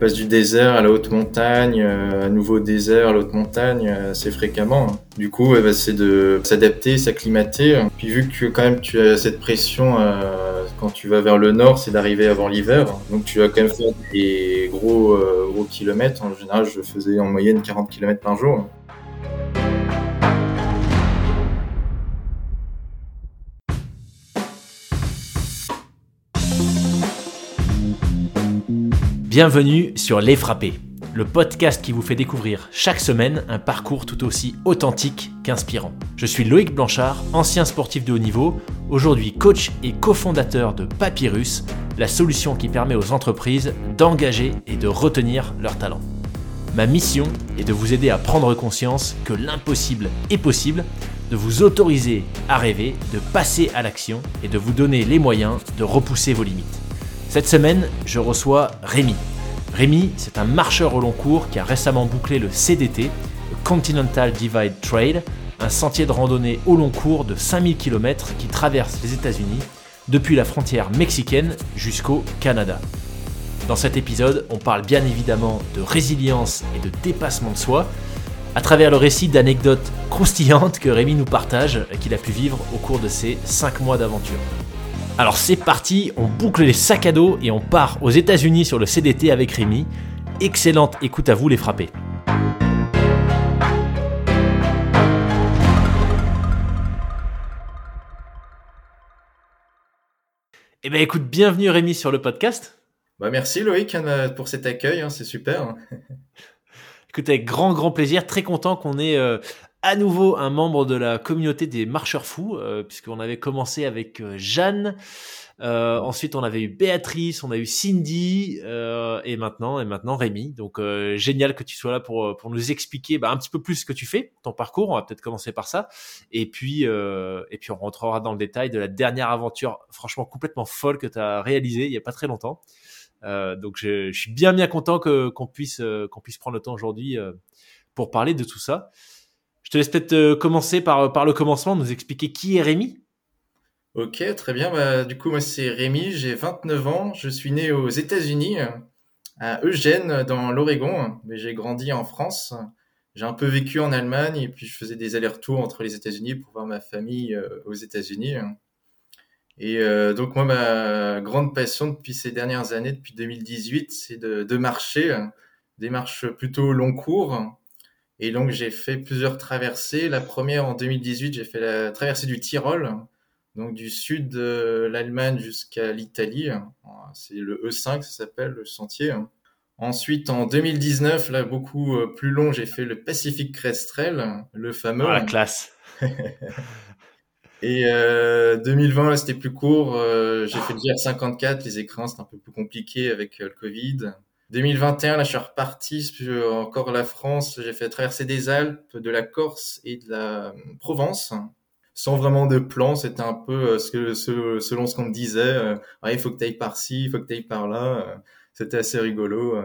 passe du désert à la haute montagne, à nouveau désert à la haute montagne assez fréquemment. Du coup, bah, c'est de s'adapter, s'acclimater. Puis vu que quand même tu as cette pression quand tu vas vers le nord, c'est d'arriver avant l'hiver. Donc tu vas quand même faire des gros, gros kilomètres. En général, je faisais en moyenne 40 km par jour. Bienvenue sur Les Frappés, le podcast qui vous fait découvrir chaque semaine un parcours tout aussi authentique qu'inspirant. Je suis Loïc Blanchard, ancien sportif de haut niveau, aujourd'hui coach et cofondateur de Papyrus, la solution qui permet aux entreprises d'engager et de retenir leurs talents. Ma mission est de vous aider à prendre conscience que l'impossible est possible, de vous autoriser à rêver, de passer à l'action et de vous donner les moyens de repousser vos limites. Cette semaine, je reçois Rémi. Rémi, c'est un marcheur au long cours qui a récemment bouclé le CDT, le Continental Divide Trail, un sentier de randonnée au long cours de 5000 km qui traverse les États-Unis depuis la frontière mexicaine jusqu'au Canada. Dans cet épisode, on parle bien évidemment de résilience et de dépassement de soi, à travers le récit d'anecdotes croustillantes que Rémi nous partage qu'il a pu vivre au cours de ces 5 mois d'aventure. Alors c'est parti, on boucle les sacs à dos et on part aux États-Unis sur le CDT avec Rémi. Excellente écoute à vous les frappés. Eh bien écoute, bienvenue Rémi sur le podcast. Bah merci Loïc hein, pour cet accueil, hein, c'est super. écoute, avec grand grand plaisir, très content qu'on ait euh, à nouveau un membre de la communauté des marcheurs fous, euh, puisqu'on avait commencé avec euh, Jeanne, euh, ensuite on avait eu Béatrice, on a eu Cindy, et maintenant et maintenant Rémi. Donc génial que tu sois là pour pour nous expliquer bah, un petit peu plus ce que tu fais, ton parcours. On va peut-être commencer par ça, et puis et puis on rentrera dans le détail de la dernière aventure, franchement complètement folle que tu as réalisée il y a pas très longtemps. donc je, je, suis bien bien content que qu'on puisse qu'on puisse prendre le temps aujourd'hui pour parler de tout ça. Je te laisse peut-être euh, commencer par, par le commencement, nous expliquer qui est Rémi. Ok, très bien. Bah, du coup, moi, c'est Rémi, j'ai 29 ans. Je suis né aux États-Unis, à Eugène, dans l'Oregon, mais j'ai grandi en France. J'ai un peu vécu en Allemagne et puis je faisais des allers-retours entre les États-Unis pour voir ma famille euh, aux États-Unis. Et euh, donc, moi, ma grande passion depuis ces dernières années, depuis 2018, c'est de, de marcher, des marches plutôt long cours et donc, j'ai fait plusieurs traversées. La première, en 2018, j'ai fait la traversée du Tyrol, donc du sud de l'Allemagne jusqu'à l'Italie. C'est le E5, ça s'appelle, le sentier. Ensuite, en 2019, là, beaucoup euh, plus long, j'ai fait le Pacific Crest Trail, le fameux. Ah, la classe. Et euh, 2020, c'était plus court. Euh, j'ai fait le GR54. Les écrans, c'était un peu plus compliqué avec euh, le Covid. 2021, là, je suis reparti encore la France. J'ai fait traverser des Alpes, de la Corse et de la euh, Provence, sans vraiment de plan. C'était un peu euh, ce que, selon ce qu'on me disait. Euh, il faut que tu ailles par-ci, il faut que tu ailles par-là. C'était assez rigolo.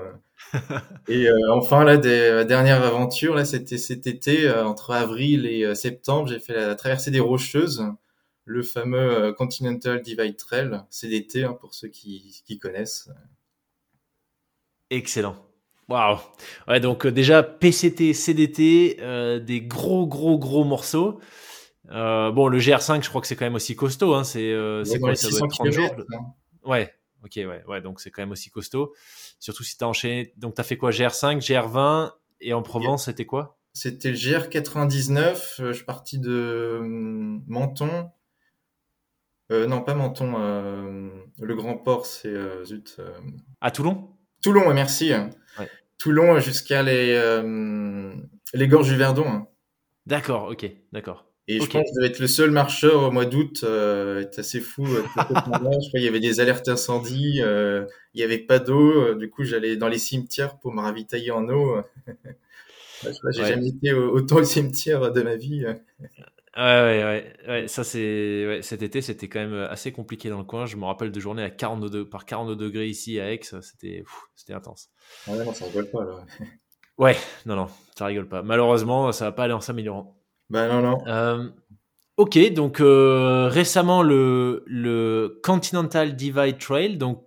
et enfin, là, des dernières aventures, là, c'était cet été, entre avril et septembre, j'ai fait la traversée des Rocheuses, le fameux Continental Divide Trail. L'été, hein, pour ceux qui connaissent. Excellent. Waouh. Ouais, donc euh, déjà PCT, CDT, euh, des gros gros gros morceaux. Euh, bon, le GR5, je crois que c'est quand même aussi costaud. Hein. C'est quoi Ça doit être 30 jours. Ouais. Ok, ouais, ouais. Donc c'est quand même aussi costaud. Surtout si t'as enchaîné. Donc t'as fait quoi GR5, GR20 et en Provence, c'était quoi? C'était le GR99. Je suis parti de Menton. non, pas Menton. le Grand Port, c'est zut. À Toulon? Toulon, merci. Toulon jusqu'à les, euh, les gorges du Verdon. Hein. D'accord, ok, d'accord. Et je pense que je devais être le seul marcheur au mois d'août. Euh, c'est assez fou. Euh, je crois qu'il y avait des alertes incendies. Euh, il n'y avait pas d'eau. Du coup, j'allais dans les cimetières pour me ravitailler en eau. J'ai jamais été autant au cimetière de ma vie. Ouais, ouais, ouais, ça c'est ouais, cet été c'était quand même euh, assez compliqué dans le coin. Je me rappelle de journées à 42 par 42 degrés ici à Aix, c'était c'était intense. Ouais, non, ça rigole pas là. ouais, non, non, ça rigole pas. Malheureusement, ça va pas aller en s'améliorant. Bah non, non. Euh, ok, donc euh, récemment le le Continental Divide Trail, donc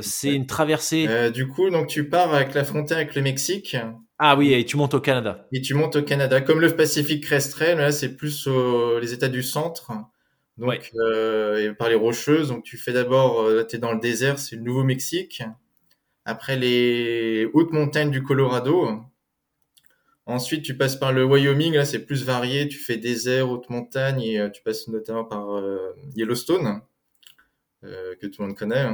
c'est une traversée. du coup, donc tu pars avec la frontière avec le Mexique. Ah oui, et tu montes au Canada. Et tu montes au Canada. Comme le Pacifique Crest Trail, là, c'est plus les États du centre. Donc, euh, par les rocheuses. Donc, tu fais d'abord, euh, tu es dans le désert, c'est le Nouveau-Mexique. Après, les hautes montagnes du Colorado. Ensuite, tu passes par le Wyoming. Là, c'est plus varié. Tu fais désert, haute montagne et euh, tu passes notamment par euh, Yellowstone, que tout le monde connaît.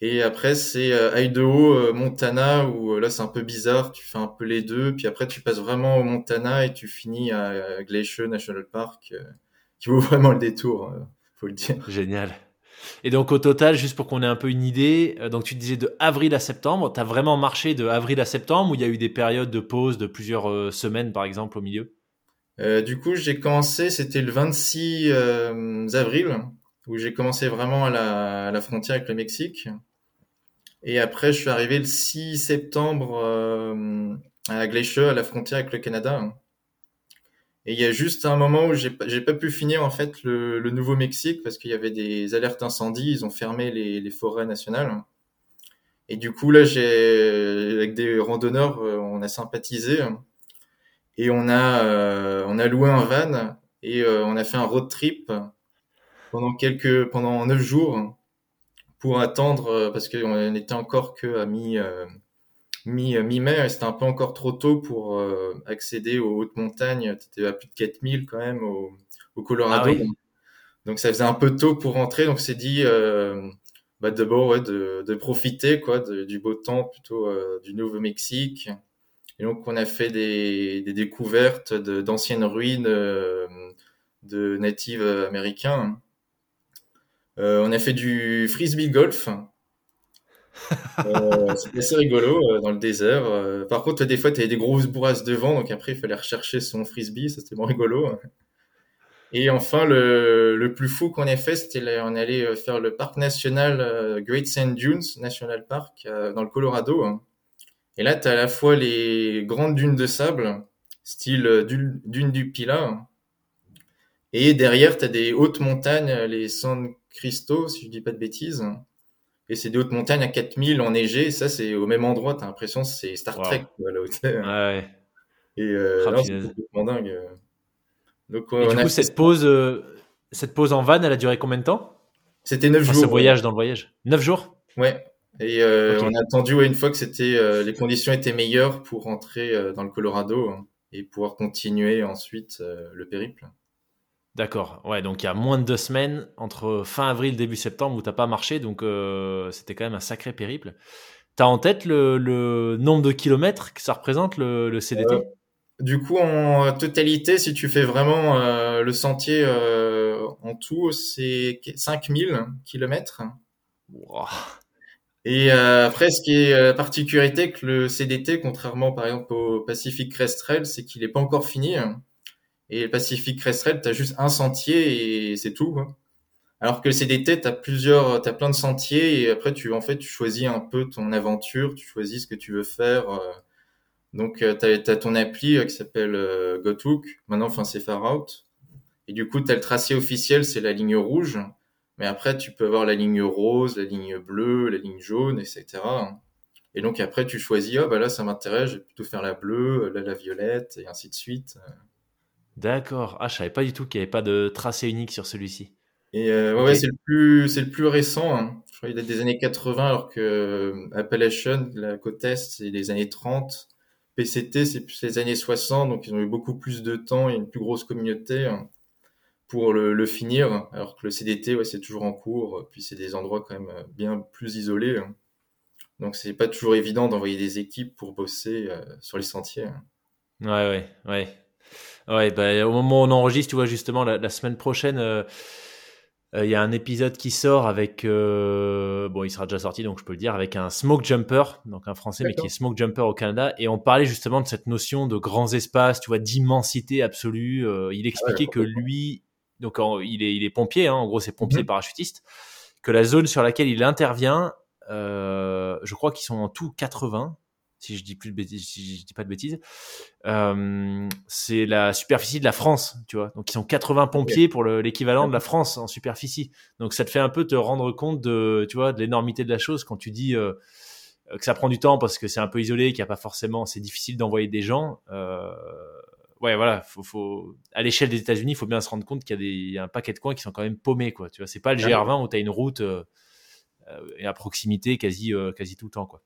Et après, c'est Idaho, Montana, où là, c'est un peu bizarre. Tu fais un peu les deux. Puis après, tu passes vraiment au Montana et tu finis à Glacier National Park qui vaut vraiment le détour, euh, faut le dire. Génial. Et donc au total, juste pour qu'on ait un peu une idée, euh, donc tu disais de avril à septembre, tu as vraiment marché de avril à septembre ou il y a eu des périodes de pause de plusieurs euh, semaines par exemple au milieu? Du coup, j'ai commencé, c'était le 26 avril, où j'ai commencé vraiment à la, à la, frontière avec le Mexique. Et après, je suis arrivé le 6 septembre à Glacier, à la frontière avec le Canada. Et il y a juste un moment où j'ai pas, pas pu finir en fait le, le Nouveau-Mexique parce qu'il y avait des alertes incendies, ils ont fermé les, les forêts nationales. Et du coup là, j'ai avec des randonneurs, euh, on a sympathisé et on a euh, on a loué un van et euh, on a fait un road trip pendant quelques pendant neuf jours pour attendre parce qu'on était encore que à mi mi mi-mai, c'était un peu encore trop tôt pour euh, accéder aux hautes montagnes. Tu étais à plus de 4000 quand même au, au Colorado. Ah donc ça faisait un peu tôt pour rentrer. Donc c'est dit euh, bah, d'abord ouais, de, de, profiter quoi du beau temps plutôt euh, du Nouveau-Mexique. Et donc on a fait des, des découvertes d'anciennes ruines euh, de natives américains. On a fait du frisbee golf euh, c'était assez rigolo euh, dans le désert. Euh, par contre, des fois, tu avais des grosses bourrasques de vent, donc après, il fallait rechercher son frisbee, ça c'était moins rigolo. Et enfin, le, le plus fou qu'on ait fait, c'était on allait faire le parc national Great Sand Dunes National Park dans le Colorado. Et là, tu as à la fois les grandes dunes de sable, style dune, du Pila, et derrière, tu as des hautes montagnes, les San Cristo, si je dis pas de bêtises. Et c'est des hautes montagnes à 4000 enneigées. Ça, c'est au même endroit. T'as l'impression que c'est Star Trek, quoi, là Ouais. Et euh, ah, c'est complètement dingue. Donc, Et du coup, cette pause, euh, cette pause en van, elle a duré combien de temps? C'était 9 jours. Ce voyage dans le voyage 9 jours? Ouais. Et euh, on a attendu ouais, une fois que c'était euh, les conditions étaient meilleures pour rentrer dans le Colorado hein, et pouvoir continuer ensuite le périple. D'accord. Ouais, donc il y a moins de deux semaines entre fin avril début septembre où t'as pas marché, donc euh, c'était quand même un sacré périple. T'as en tête le, nombre de kilomètres que ça représente le, CDT euh, Du coup, en totalité, si tu fais vraiment euh, le sentier en tout, c'est 5000 kilomètres. Et après, ce qui est la particularité que le CDT, contrairement par exemple au Pacific Crest Trail, c'est qu'il n'est pas encore fini. Et le Pacific Crest Trail, t'as juste un sentier et c'est tout. Alors que le CDT, t'as plusieurs, t'as plein de sentiers et après tu en fait tu choisis un peu ton aventure, tu choisis ce que tu veux faire. Euh. Donc euh, t'as as ton appli euh, qui s'appelle GoTook. Maintenant, enfin c'est Far Out. Et du coup, t'as le tracé officiel, c'est la ligne rouge. Mais après, tu peux avoir la ligne rose, la ligne bleue, la ligne jaune, etc. Et donc après, tu choisis, ah bah là, ça m'intéresse, je vais plutôt faire la bleue, là la violette, et ainsi de suite. D'accord. Ah, je savais pas du tout qu'il n'y avait pas de tracé unique sur celui-ci. Et euh, ouais, c'est le plus, c'est le plus récent. Hein. Je crois qu'il date des années 80, alors que euh, Appalachian, la côte est, c'est les années 30. PCT, c'est plus les années 60, donc ils ont eu beaucoup plus de temps et une plus grosse communauté hein, pour le, le, finir, alors que le CDT, ouais, c'est toujours en cours, puis c'est des endroits quand même euh, bien plus isolés. Hein. Donc c'est pas toujours évident d'envoyer des équipes pour bosser euh, sur les sentiers. Hein. Ouais, ouais, ouais. Ouais, bah, au moment où on enregistre, tu vois, justement, la, semaine prochaine, euh, euh, il y a un épisode qui sort avec, euh, bon, il sera déjà sorti, donc je peux le dire, avec un smoke jumper, donc un français, mais qui est smoke jumper au Canada. Et on parlait justement de cette notion de grands espaces, tu vois, d'immensité absolue. il expliquait que lui, donc il, est, il est pompier, hein, en gros, c'est pompier mhm. parachutiste, que la zone sur laquelle il intervient, je crois qu'ils sont en tout 80 si je dis plus de bêtises, si je dis pas de bêtises. Euh, c'est la superficie de la France, tu vois. Donc ils sont 80 pompiers pour l'équivalent de la France en superficie. Donc ça te fait un peu te rendre compte de, tu vois, de l'énormité de la chose quand tu dis euh, que ça prend du temps parce que c'est un peu isolé, qu'il n'y a pas forcément, c'est difficile d'envoyer des gens. Euh, ouais, voilà, faut, faut à l'échelle des États-Unis, il faut bien se rendre compte qu'il y a des, il y a un paquet de coins qui sont quand même paumés, quoi. Tu vois, c'est pas le GR20 où tu as une route et à proximité quasi, quasi tout le temps, quoi.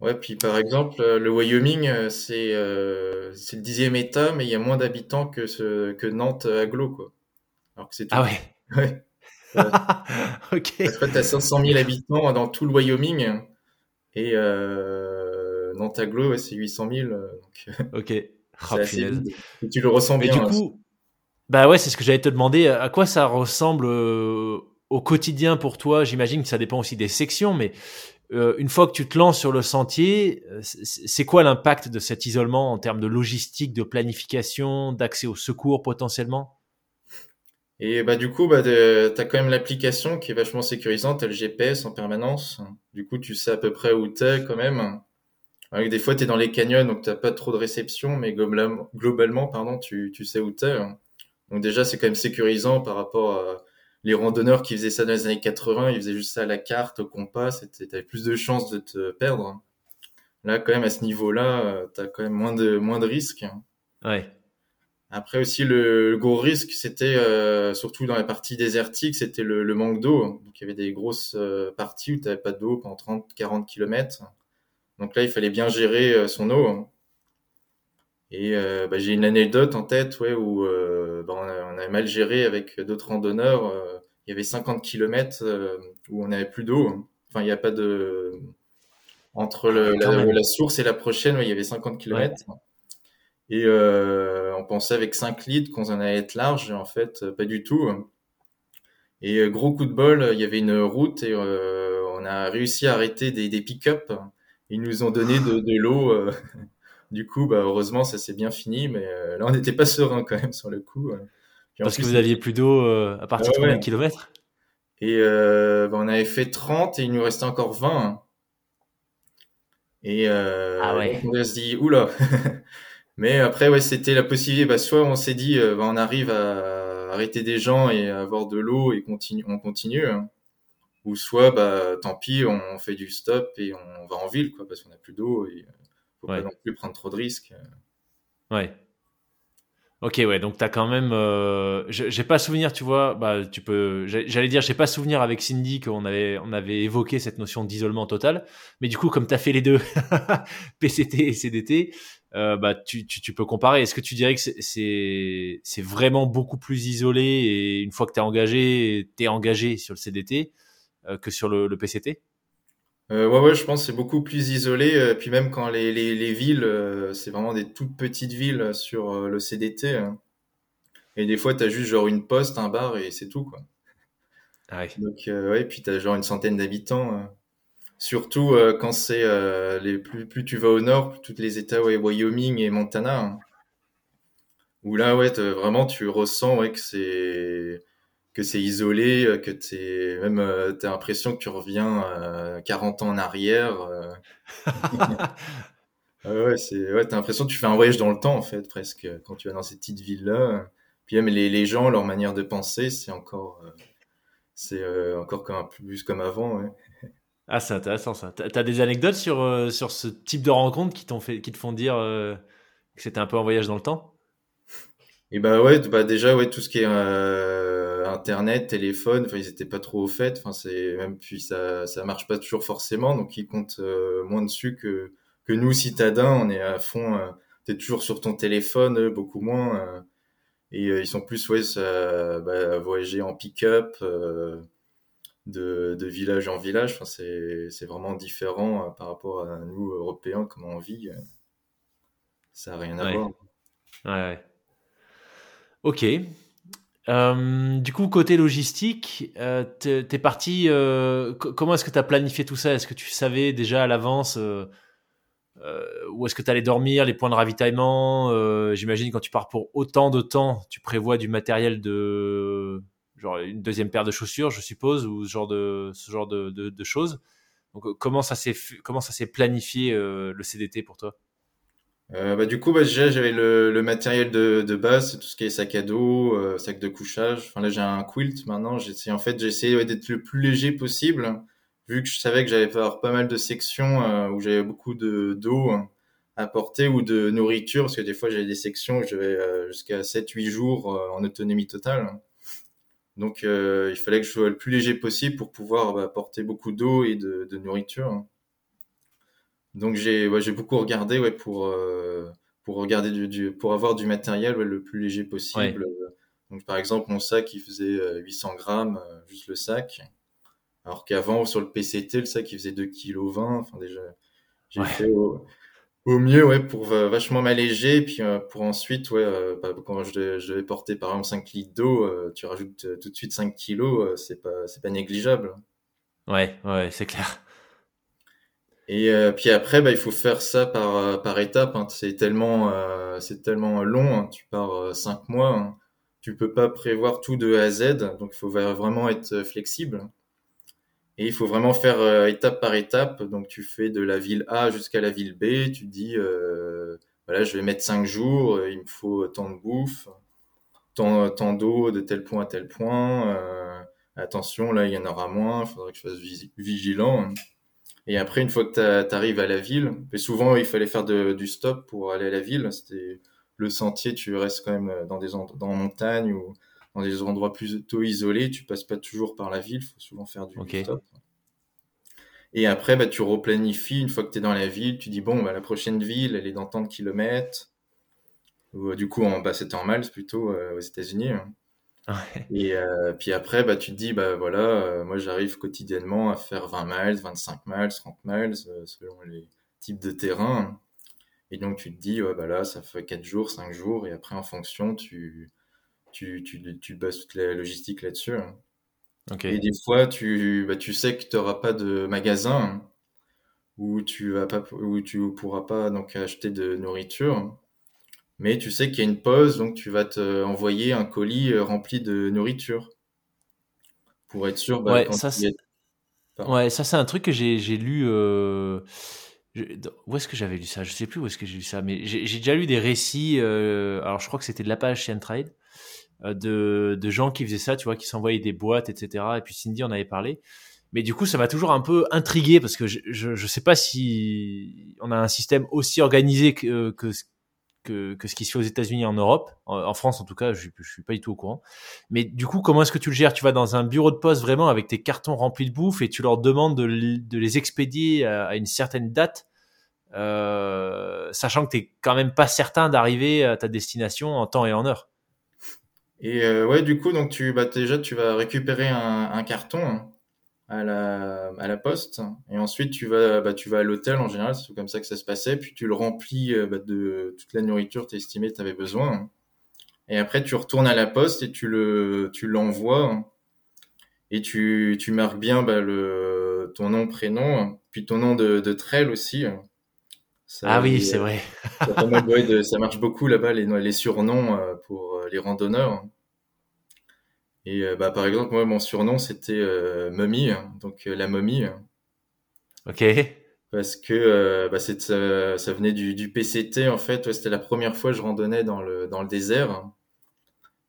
Ouais, puis par exemple, euh, le Wyoming, euh, c'est euh, c'est le dixième État, mais il y a moins d'habitants que ce que Nantes aglo, quoi. Alors que c'est Ah ouais. Ouais. ok. En fait, t'as 500 000 habitants dans tout le Wyoming et Nantes aglo, ouais, c'est 800 000. Donc, ok. Oh, assez et tu le ressens bien. Et du coup, bah ouais, c'est ce que j'allais te demander. À quoi ça ressemble au quotidien pour toi? J'imagine que ça dépend aussi des sections, mais euh, une fois que tu te lances sur le sentier, euh, c'est quoi l'impact de cet isolement en termes de logistique, de planification, d'accès au secours potentiellement? Et bah du coup, bah, tu as quand même l'application qui est vachement sécurisante, tu as le GPS en permanence. Du coup, tu sais à peu près où tu es quand même. des fois, tu es dans les canyons, donc tu pas trop de réception, mais globalement, pardon, tu, tu sais où tu es. Donc déjà, c'est quand même sécurisant par rapport à les randonneurs qui faisaient ça dans les années 80, ils faisaient juste ça à la carte, au compas, t'avais plus de chances de te perdre. Là, quand même, à ce niveau-là, euh, t'as quand même moins de, moins de risques. Ouais. Après aussi, le, gros risque, c'était euh, surtout dans la partie désertique, c'était le, manque d'eau. Donc, il y avait des grosses euh, parties où t'avais pas d'eau pendant 30, 40 km. Donc là, il fallait bien gérer son eau. Et bah, j'ai une anecdote en tête, ouais, où bah, on, a, on, mal géré avec d'autres randonneurs il y avait 50 km euh, où on n'avait plus d'eau. Enfin, il n'y a pas de entre le, ah, la, source et la prochaine, il y avait 50 km. Et euh, on pensait avec 5 litres qu'on en allait être large, en fait, pas du tout. Et euh, gros coup de bol, il y avait une route et on a réussi à arrêter des, des pick-up. Ils nous ont donné de, de l'eau. du coup, bah, heureusement, ça s'est bien fini, mais là, on n'était pas serein quand même sur le coup. Parce que vous aviez plus d'eau euh, à partir de combien de kilomètres? Et euh, bah, on avait fait 30 et il nous restait encore 20. Et euh, ah ouais. on se dit, oula Mais après, ouais, c'était la possibilité. Bah, soit on s'est dit, bah, on arrive à arrêter des gens et avoir de l'eau et continue, on continue. Hein. Ou soit, bah, tant pis, on fait du stop et on va en ville, quoi, parce qu'on n'a plus d'eau et faut pas non plus prendre trop de risques. Ouais. Ok, ouais, donc t'as quand même. Euh, j'ai pas souvenir, tu vois. Bah, tu peux. J'allais dire, j'ai pas souvenir avec Cindy qu'on avait, on avait évoqué cette notion d'isolement total. Mais du coup, comme t'as fait les deux, PCT et CDT, euh, bah, tu, tu, tu, peux comparer. Est-ce que tu dirais que c'est, c'est vraiment beaucoup plus isolé et une fois que t'es engagé, t'es engagé sur le CDT euh, que sur le, le PCT euh, ouais, ouais, je pense que c'est beaucoup plus isolé. Euh, puis même quand les, les, les villes, euh, c'est vraiment des toutes petites villes sur euh, le CDT. Hein. Et des fois, tu as juste genre une poste, un bar et c'est tout, quoi. Ah ouais. Donc, ouais, puis tu as genre une centaine d'habitants. Surtout quand c'est les plus, plus tu vas au nord, plus tous les États, ouais, Wyoming et Montana. Hein. Où là, ouais, vraiment, tu ressens ouais, que c'est que c'est isolé, euh, que t'es même euh, t'as l'impression que tu reviens euh, 40 ans en arrière. Euh. ouais, c'est ouais, t'as l'impression que tu fais un voyage dans le temps en fait presque quand tu vas dans ces petites villes là. Puis même les, les gens, leur manière de penser, c'est encore c'est encore comme plus comme avant. Ouais. Ah, c'est intéressant ça. T'as as des anecdotes sur sur ce type de rencontres qui t'ont fait qui te font dire que c'était un peu un voyage dans le temps? Et bah ouais, bah déjà ouais tout ce qui est internet, téléphone, enfin ils étaient pas trop au fait. Enfin c'est même puis ça ça marche pas toujours forcément, donc ils comptent euh, moins dessus que que nous citadins. On est à fond, euh, t'es toujours sur ton téléphone, beaucoup moins. Euh, et ils sont plus ouais ça, bah, voyager en pick-up. de, de village en village, enfin, c'est, c'est vraiment différent par rapport à nous, Européens, comment on vit. ça n'a rien à voir. Ouais, ouais. Ok. Euh, du coup, côté logistique, euh, t'es es parti. Euh, comment est-ce que tu as planifié tout ça? Est-ce que tu savais déjà à l'avance où est-ce que tu dormir, les points de ravitaillement? J'imagine quand tu pars pour autant de temps, tu prévois du matériel de genre une deuxième paire de chaussures, je suppose, ou ce genre de choses. Donc comment ça s'est comment ça s'est planifié le CDT pour toi? Euh, bah, du coup, bah, j'avais le, le, matériel de, de base, tout ce qui est sac à dos, euh, sac de couchage. Enfin, là, j'ai un quilt maintenant. J'essaie, en fait, j'ai essayé d'être le plus léger possible, vu que je savais que j'allais avoir pas mal de sections euh, où j'avais beaucoup de d'eau à porter ou de nourriture, parce que des fois, j'avais des sections où j'avais euh, jusqu'à 7-8 jours en autonomie totale. Donc, il fallait que je sois le plus léger possible pour pouvoir bah, porter beaucoup d'eau et de, de nourriture. Donc j'ai ouais, j'ai beaucoup regardé ouais pour euh, pour regarder du, du, pour avoir du matériel ouais, le plus léger possible. Donc par exemple mon sac il faisait 800 euh, grammes euh, juste le sac, alors qu'avant sur le PCT le sac il faisait 2 kg 20. Enfin déjà j'ai fait au, au, mieux ouais pour vachement m'alléger puis pour ensuite ouais bah, quand je devais, je devais, porter par exemple 5 litres d'eau tu rajoutes tout de suite 5 kilos c'est pas c'est pas négligeable. Ouais ouais c'est clair. Et euh, puis après, bah, il faut faire ça par, euh, par étapes. Hein. C'est tellement, euh, c'est tellement long. Hein. Tu pars cinq mois. Hein. Tu peux pas prévoir tout de A à Z. Donc, il faut vraiment être flexible. Et il faut vraiment faire étape par étape. Donc, tu fais de la ville A jusqu'à la ville B. Tu dis, voilà, je vais mettre cinq jours. Il me faut tant de bouffe, tant, tant d'eau de tel point à tel point. attention, là, il y en aura moins. Il faudra que je fasse vigilant. Et après, une fois que tu arrives à la ville, et souvent il fallait faire de, du stop pour aller à la ville. C'était le sentier, tu restes quand même dans des dans montagne ou dans des endroits plutôt isolés. Tu passes pas toujours par la ville, il faut souvent faire du, stop. Et après, bah, tu replanifies une fois que tu es dans la ville. Tu dis bon, bah, la prochaine ville, elle est dans tant de kilomètres. Ou, du coup, en, bah, c'était en miles plutôt euh, aux États-Unis. Hein. Et euh, puis après, bah, tu te dis, bah voilà, euh, moi j'arrive quotidiennement à faire 20 miles, 25 miles, 30 miles, euh, selon les types de terrain. Et donc tu te dis, ouais, bah là, ça fait 4 jours, 5 jours, et après en fonction, tu, tu, tu, tu bases toute la logistique là-dessus. Hein. Et des fois, tu, bah, tu sais que tu n'auras pas de magasin où tu vas pas, où tu pourras pas donc acheter de nourriture mais tu sais qu'il y a une pause, donc tu vas te envoyer un colis euh, rempli de nourriture pour être sûr. Bah, ouais, ça, c'est... ouais, ça c'est un truc que j'ai, lu. Euh... Où est-ce que j'avais lu ça? Je sais plus où est-ce que j'ai lu ça, mais j'ai, déjà lu des récits. Euh... Alors je crois que c'était de la page Chien Trade euh, de, de gens qui faisaient ça, tu vois, qui s'envoyaient des boîtes, etc. Et puis Cindy en avait parlé. Mais du coup, ça m'a toujours un peu intrigué parce que je, je sais pas si on a un système aussi organisé que, que que, ce qui se fait aux États-Unis en Europe. En, France, en tout cas, je, je suis pas du tout au courant. Mais du coup, comment est-ce que tu le gères? Tu vas dans un bureau de poste vraiment avec tes cartons remplis de bouffe et tu leur demandes de, les expédier à, une certaine date, euh, sachant que tu n'es quand même pas certain d'arriver à ta destination en temps et en heure? Et euh, ouais, du coup, donc tu, bah, déjà, tu vas récupérer un, carton. À la, à la poste. Et ensuite tu vas bah, tu vas à l'hôtel en général c'est comme ça que ça se passait. Puis tu le remplis euh, bah, de toute la nourriture que tu estimé que tu avais besoin. Et après tu retournes à la poste et tu le tu l'envoies. Et tu, tu marques bien bah, le ton nom prénom puis ton nom de, de trail aussi. Ah oui c'est vrai. ça, ça marche beaucoup là-bas les, les surnoms euh, pour euh, les randonneurs et euh, bah, par exemple, moi, mon surnom, c'était euh, Mummy, hein, donc euh, la momie. Ok. Parce que bah, ça, ça, venait du, du, PCT, en fait. c'était la première fois que je randonnais dans le, dans le désert.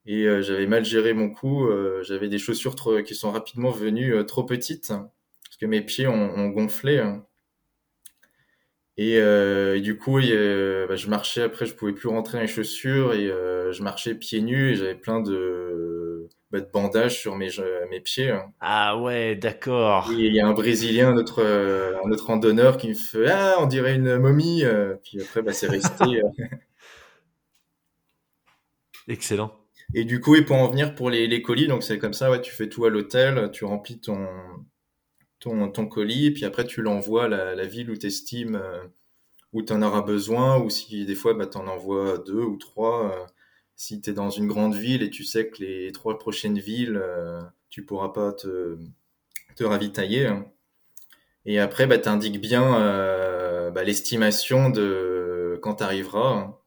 Et j'avais mal géré mon coup. j'avais des chaussures trop, qui sont rapidement venues trop petites. Parce que mes pieds ont, ont gonflé. Et, et, du coup, bah, je marchais après, je pouvais plus rentrer dans les chaussures et je marchais pieds nus et j'avais plein de bah, de bandage sur mes, mes pieds. Hein. Ah ouais, d'accord. Il y a un Brésilien, notre, euh, un autre randonneur qui me fait Ah, on dirait une momie. Euh. Puis après, bah, c'est resté. Euh. Excellent. Et du coup, et pour en venir pour les, les colis, donc c'est comme ça, ouais, tu fais tout à l'hôtel, tu remplis ton, ton, ton colis, et puis après tu l'envoies à la, la ville où tu estimes où tu en auras besoin, ou si des fois bah, tu en envoies deux ou trois si tu es dans une grande ville et tu sais que les trois prochaines villes, euh, tu pourras pas te, te ravitailler. Hein. Et après, bah, tu indiques bien euh, bah, l'estimation de quand tu arriveras hein.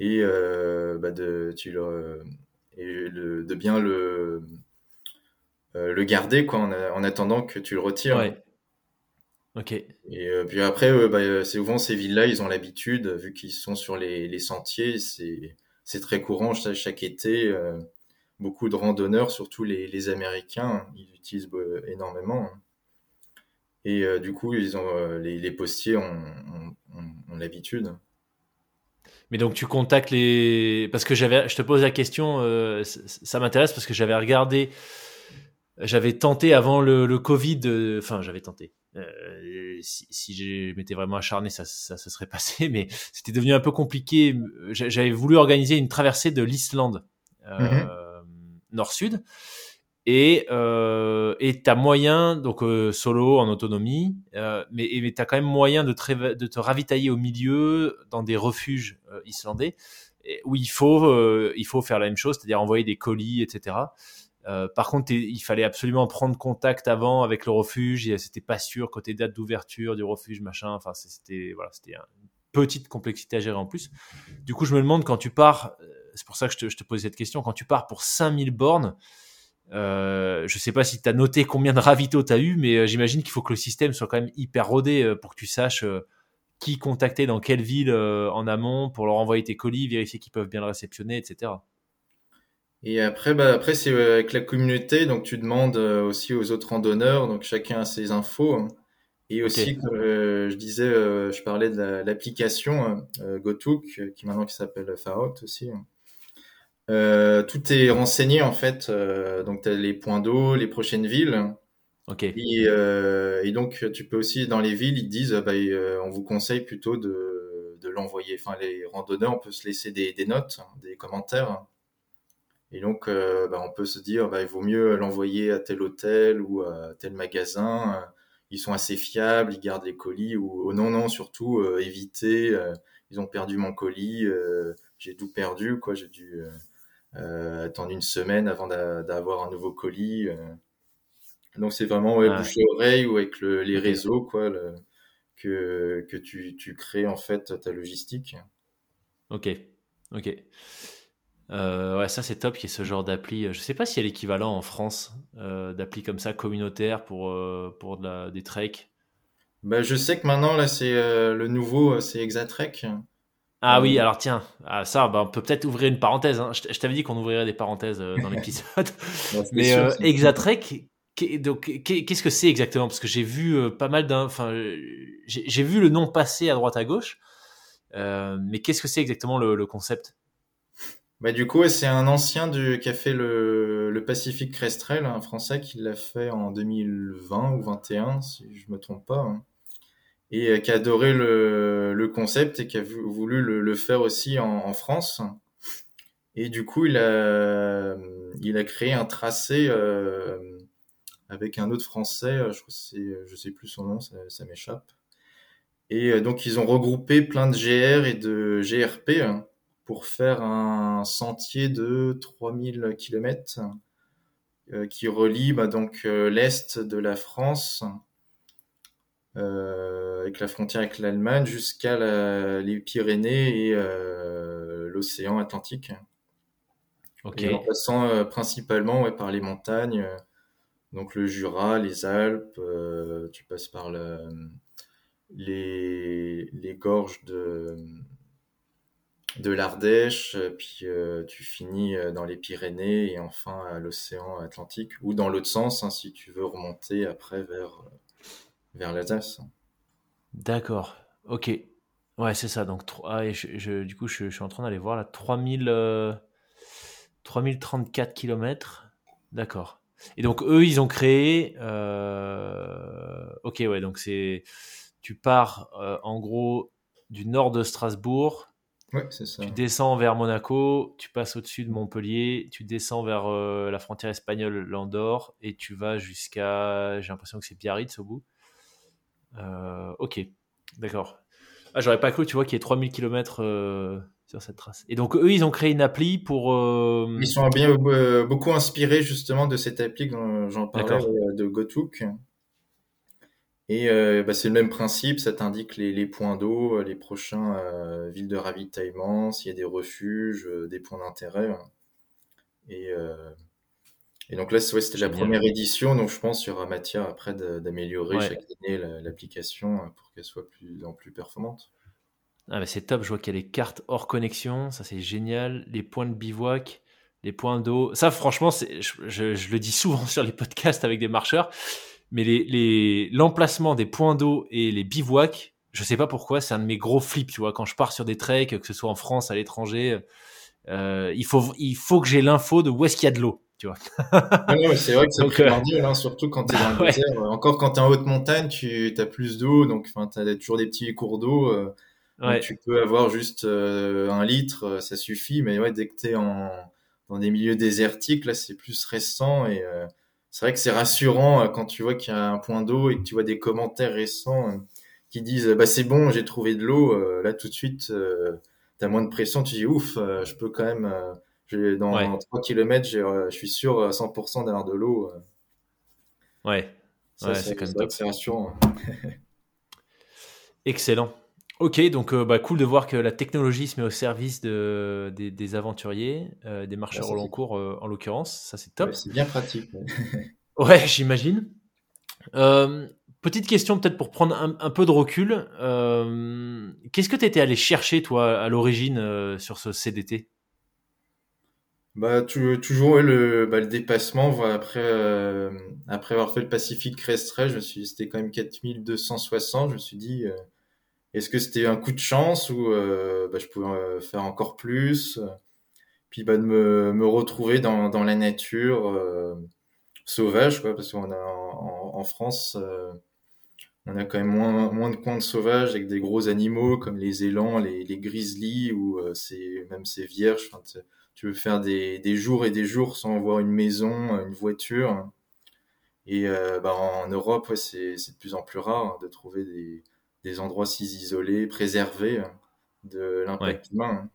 et, euh, bah, de, tu le, et de bien le, le garder quoi, en, attendant que tu le retires. Ok. Et puis après, bah, souvent ces villes-là, ils ont l'habitude, vu qu'ils sont sur les, les sentiers, c'est c'est très courant chaque été. beaucoup de randonneurs, surtout les, Américains, ils utilisent énormément. Et du coup, les, postiers ont, ont l'habitude. Mais donc tu contactes les parce que j'avais, je te pose la question, euh, ça, m'intéresse parce que j'avais regardé, j'avais tenté avant le, Covid, euh, enfin j'avais tenté. Euh, si, si je m'étais vraiment acharné, ça, ça se serait passé, mais c'était devenu un peu compliqué. J'avais voulu organiser une traversée de l'Islande mm-hmm. nord-sud et euh, et t'as moyen donc euh, solo en autonomie euh, mais mais t'as quand même moyen de te, de te ravitailler au milieu dans des refuges euh, islandais où il faut euh, il faut faire la même chose c'est-à-dire envoyer des colis etc par contre il fallait absolument prendre contact avant avec le refuge c'était pas sûr côté date d'ouverture du refuge machin enfin c'était voilà c'était une petite complexité à gérer en plus du coup je me demande quand tu pars c'est pour ça que je te, je posais cette question quand tu pars pour 5000 bornes euh, je sais pas si tu as noté combien de ravitaux tu as eu, mais euh, j'imagine qu'il faut que le système soit quand même hyper rodé euh, pour que tu saches qui contacter dans quelle ville en amont pour leur envoyer tes colis, vérifier qu'ils peuvent bien le réceptionner, etc. Et après, bah, après c'est avec la communauté, donc tu demandes aussi aux autres randonneurs, donc chacun a ses infos. Hein. Et aussi, comme je disais, je parlais de l'application GoTook, qui maintenant qui s'appelle Farout aussi. Hein. Euh, tout est renseigné en fait. Euh, donc tu as les points d'eau, les prochaines villes. Ok. Et, euh, et, donc tu peux aussi dans les villes, ils te disent, bah, euh, on vous conseille plutôt de, de l'envoyer. Enfin, les randonneurs, on peut se laisser des, des notes, des commentaires. Et donc, euh, bah, on peut se dire, bah, il vaut mieux l'envoyer à tel hôtel ou à tel magasin. Ils sont assez fiables, ils gardent les colis. Ou oh, non, non, surtout éviter. ils ont perdu mon colis, j'ai tout perdu, quoi. J'ai dû euh, attendre une semaine avant d'avoir un nouveau colis. Euh. Donc c'est vraiment ouais, bouche oreille ou avec le, les réseaux quoi, le, que, que tu, tu crées en fait ta logistique. Ok, ok. Euh, ouais, ça c'est top qu'il y ait ce genre d'appli. Je sais pas s'il y a l'équivalent en France euh, d'appli comme ça communautaire pour, euh, pour de la, des treks. Bah, je sais que maintenant là c'est le nouveau, c'est Exatrek. Ah oui, alors tiens, ah, ça, bah, on peut peut-être ouvrir une parenthèse. Hein. Je, t'avais dit qu'on ouvrirait des parenthèses dans l'épisode. Mais euh, Exatrek, donc qu'est-ce que c'est exactement? Parce que j'ai vu pas mal d'un, enfin, j'ai vu le nom passer à droite à gauche. mais qu'est-ce que c'est exactement le, concept? Bah, du coup, c'est un ancien du, qui a fait le, le Pacific un Français qui l'a fait en 2020 ou 21, si je me trompe pas. Hein et euh, qui a adoré le, concept et qui a voulu le, faire aussi en, France. Et du coup, il a, il créé un tracé euh, avec un autre Français, euh, je je sais plus son nom, ça, m'échappe. Et donc, ils ont regroupé plein de GR et de GRP hein, pour faire un sentier de 3000 km euh, qui relie bah, donc l'est de la France euh, avec la frontière avec l'Allemagne jusqu'à les Pyrénées et euh, l'océan Atlantique. En passant euh, principalement ouais, par les montagnes, donc le Jura, les Alpes, tu passes par les, les gorges de, de l'Ardèche, puis tu finis dans les Pyrénées et enfin à l'océan Atlantique, ou dans l'autre sens, hein, si tu veux remonter après vers vers l'Alsace. D'accord. Ok. Ouais, c'est ça. Donc, ah, je, du coup, je, suis en train d'aller voir là. 3000, 3034 km. D'accord. Et donc, eux, ils ont créé. Euh, ok, ouais. Donc, c'est. Tu pars euh, en gros du nord de Strasbourg. Ouais, c'est ça. Tu descends vers Monaco, tu passes au-dessus de Montpellier, tu descends vers euh, la frontière espagnole, l'Andorre, et tu vas jusqu'à. J'ai l'impression que c'est Biarritz au bout. Euh, ok, d'accord. Ah, j'aurais pas cru, tu vois, qu'il y ait 3000 km euh, sur cette trace. Et donc, eux, ils ont créé une appli pour. Ils sont bien beaucoup inspirés justement de cette appli dont j'en parlais, de GoTook. Et bah, c'est le même principe, ça t'indique les, les, points d'eau, les prochains villes de ravitaillement, s'il y a des refuges, des points d'intérêt. Et Et donc là, c'était la première édition, donc je pense qu'il y aura matière après d'améliorer chaque année l'application pour qu'elle soit plus en plus performante. Ah bah c'est top, je vois qu'il y a les cartes hors connexion, ça c'est génial, les points de bivouac, les points d'eau. Ça franchement, je, je, je, le dis souvent sur les podcasts avec des marcheurs, mais l'emplacement les, des points d'eau et les bivouacs, je sais pas pourquoi, c'est un de mes gros flips, tu vois, quand je pars sur des treks, que ce soit en France, à l'étranger, euh, il, faut, il faut que j'ai l'info de où est-ce qu'il y a de l'eau. Tu vois. c'est vrai que c'est primordial, hein, surtout quand tu es dans le désert. Encore quand tu es en haute montagne, tu as plus d'eau, donc tu as toujours des petits cours d'eau. Euh, ouais. Tu peux avoir juste euh, un litre, euh, ça suffit. Mais ouais, dès que tu es en, dans des milieux désertiques, là, c'est plus récent. Et euh, c'est vrai que c'est rassurant quand tu vois qu'il y a un point d'eau et que tu vois des commentaires récents qui disent bah c'est bon, j'ai trouvé de l'eau. là, tout de suite, tu as moins de pression. Tu dis ouf, je peux quand même. dans 3 km, je suis sûr à 100% d'avoir de l'eau. Ouais. ouais c'est quand même C'est rassurant. Excellent. Ok, donc euh, bah, cool de voir que la technologie se met au service de, des, aventuriers, euh, des marcheurs au long cours euh, en l'occurrence. Ça, c'est top. c'est bien pratique. Ouais, j'imagine. petite question peut-être pour prendre un, peu de recul. Qu'est-ce que tu étais allé chercher, toi, à l'origine sur ce CDT bah, toujours le, bah, le dépassement. Après, après avoir fait le Pacifique Crest je me suis c'était quand même 4260. Je me suis dit est-ce que c'était un coup de chance ou euh, bah, je pouvais euh, faire encore plus Puis bah, de me, retrouver dans, la nature euh, sauvage, parce qu'on France, on a quand même moins, de coins de sauvages avec des gros animaux comme les élans, les, les grizzlies ou même ces vierges. Tu veux faire des, jours et des jours sans voir une maison, une voiture. Et bah, en Europe, c'est de plus en plus rare hein, de trouver des, des endroits si isolés, préservés hein, de l'impact humain. Hein.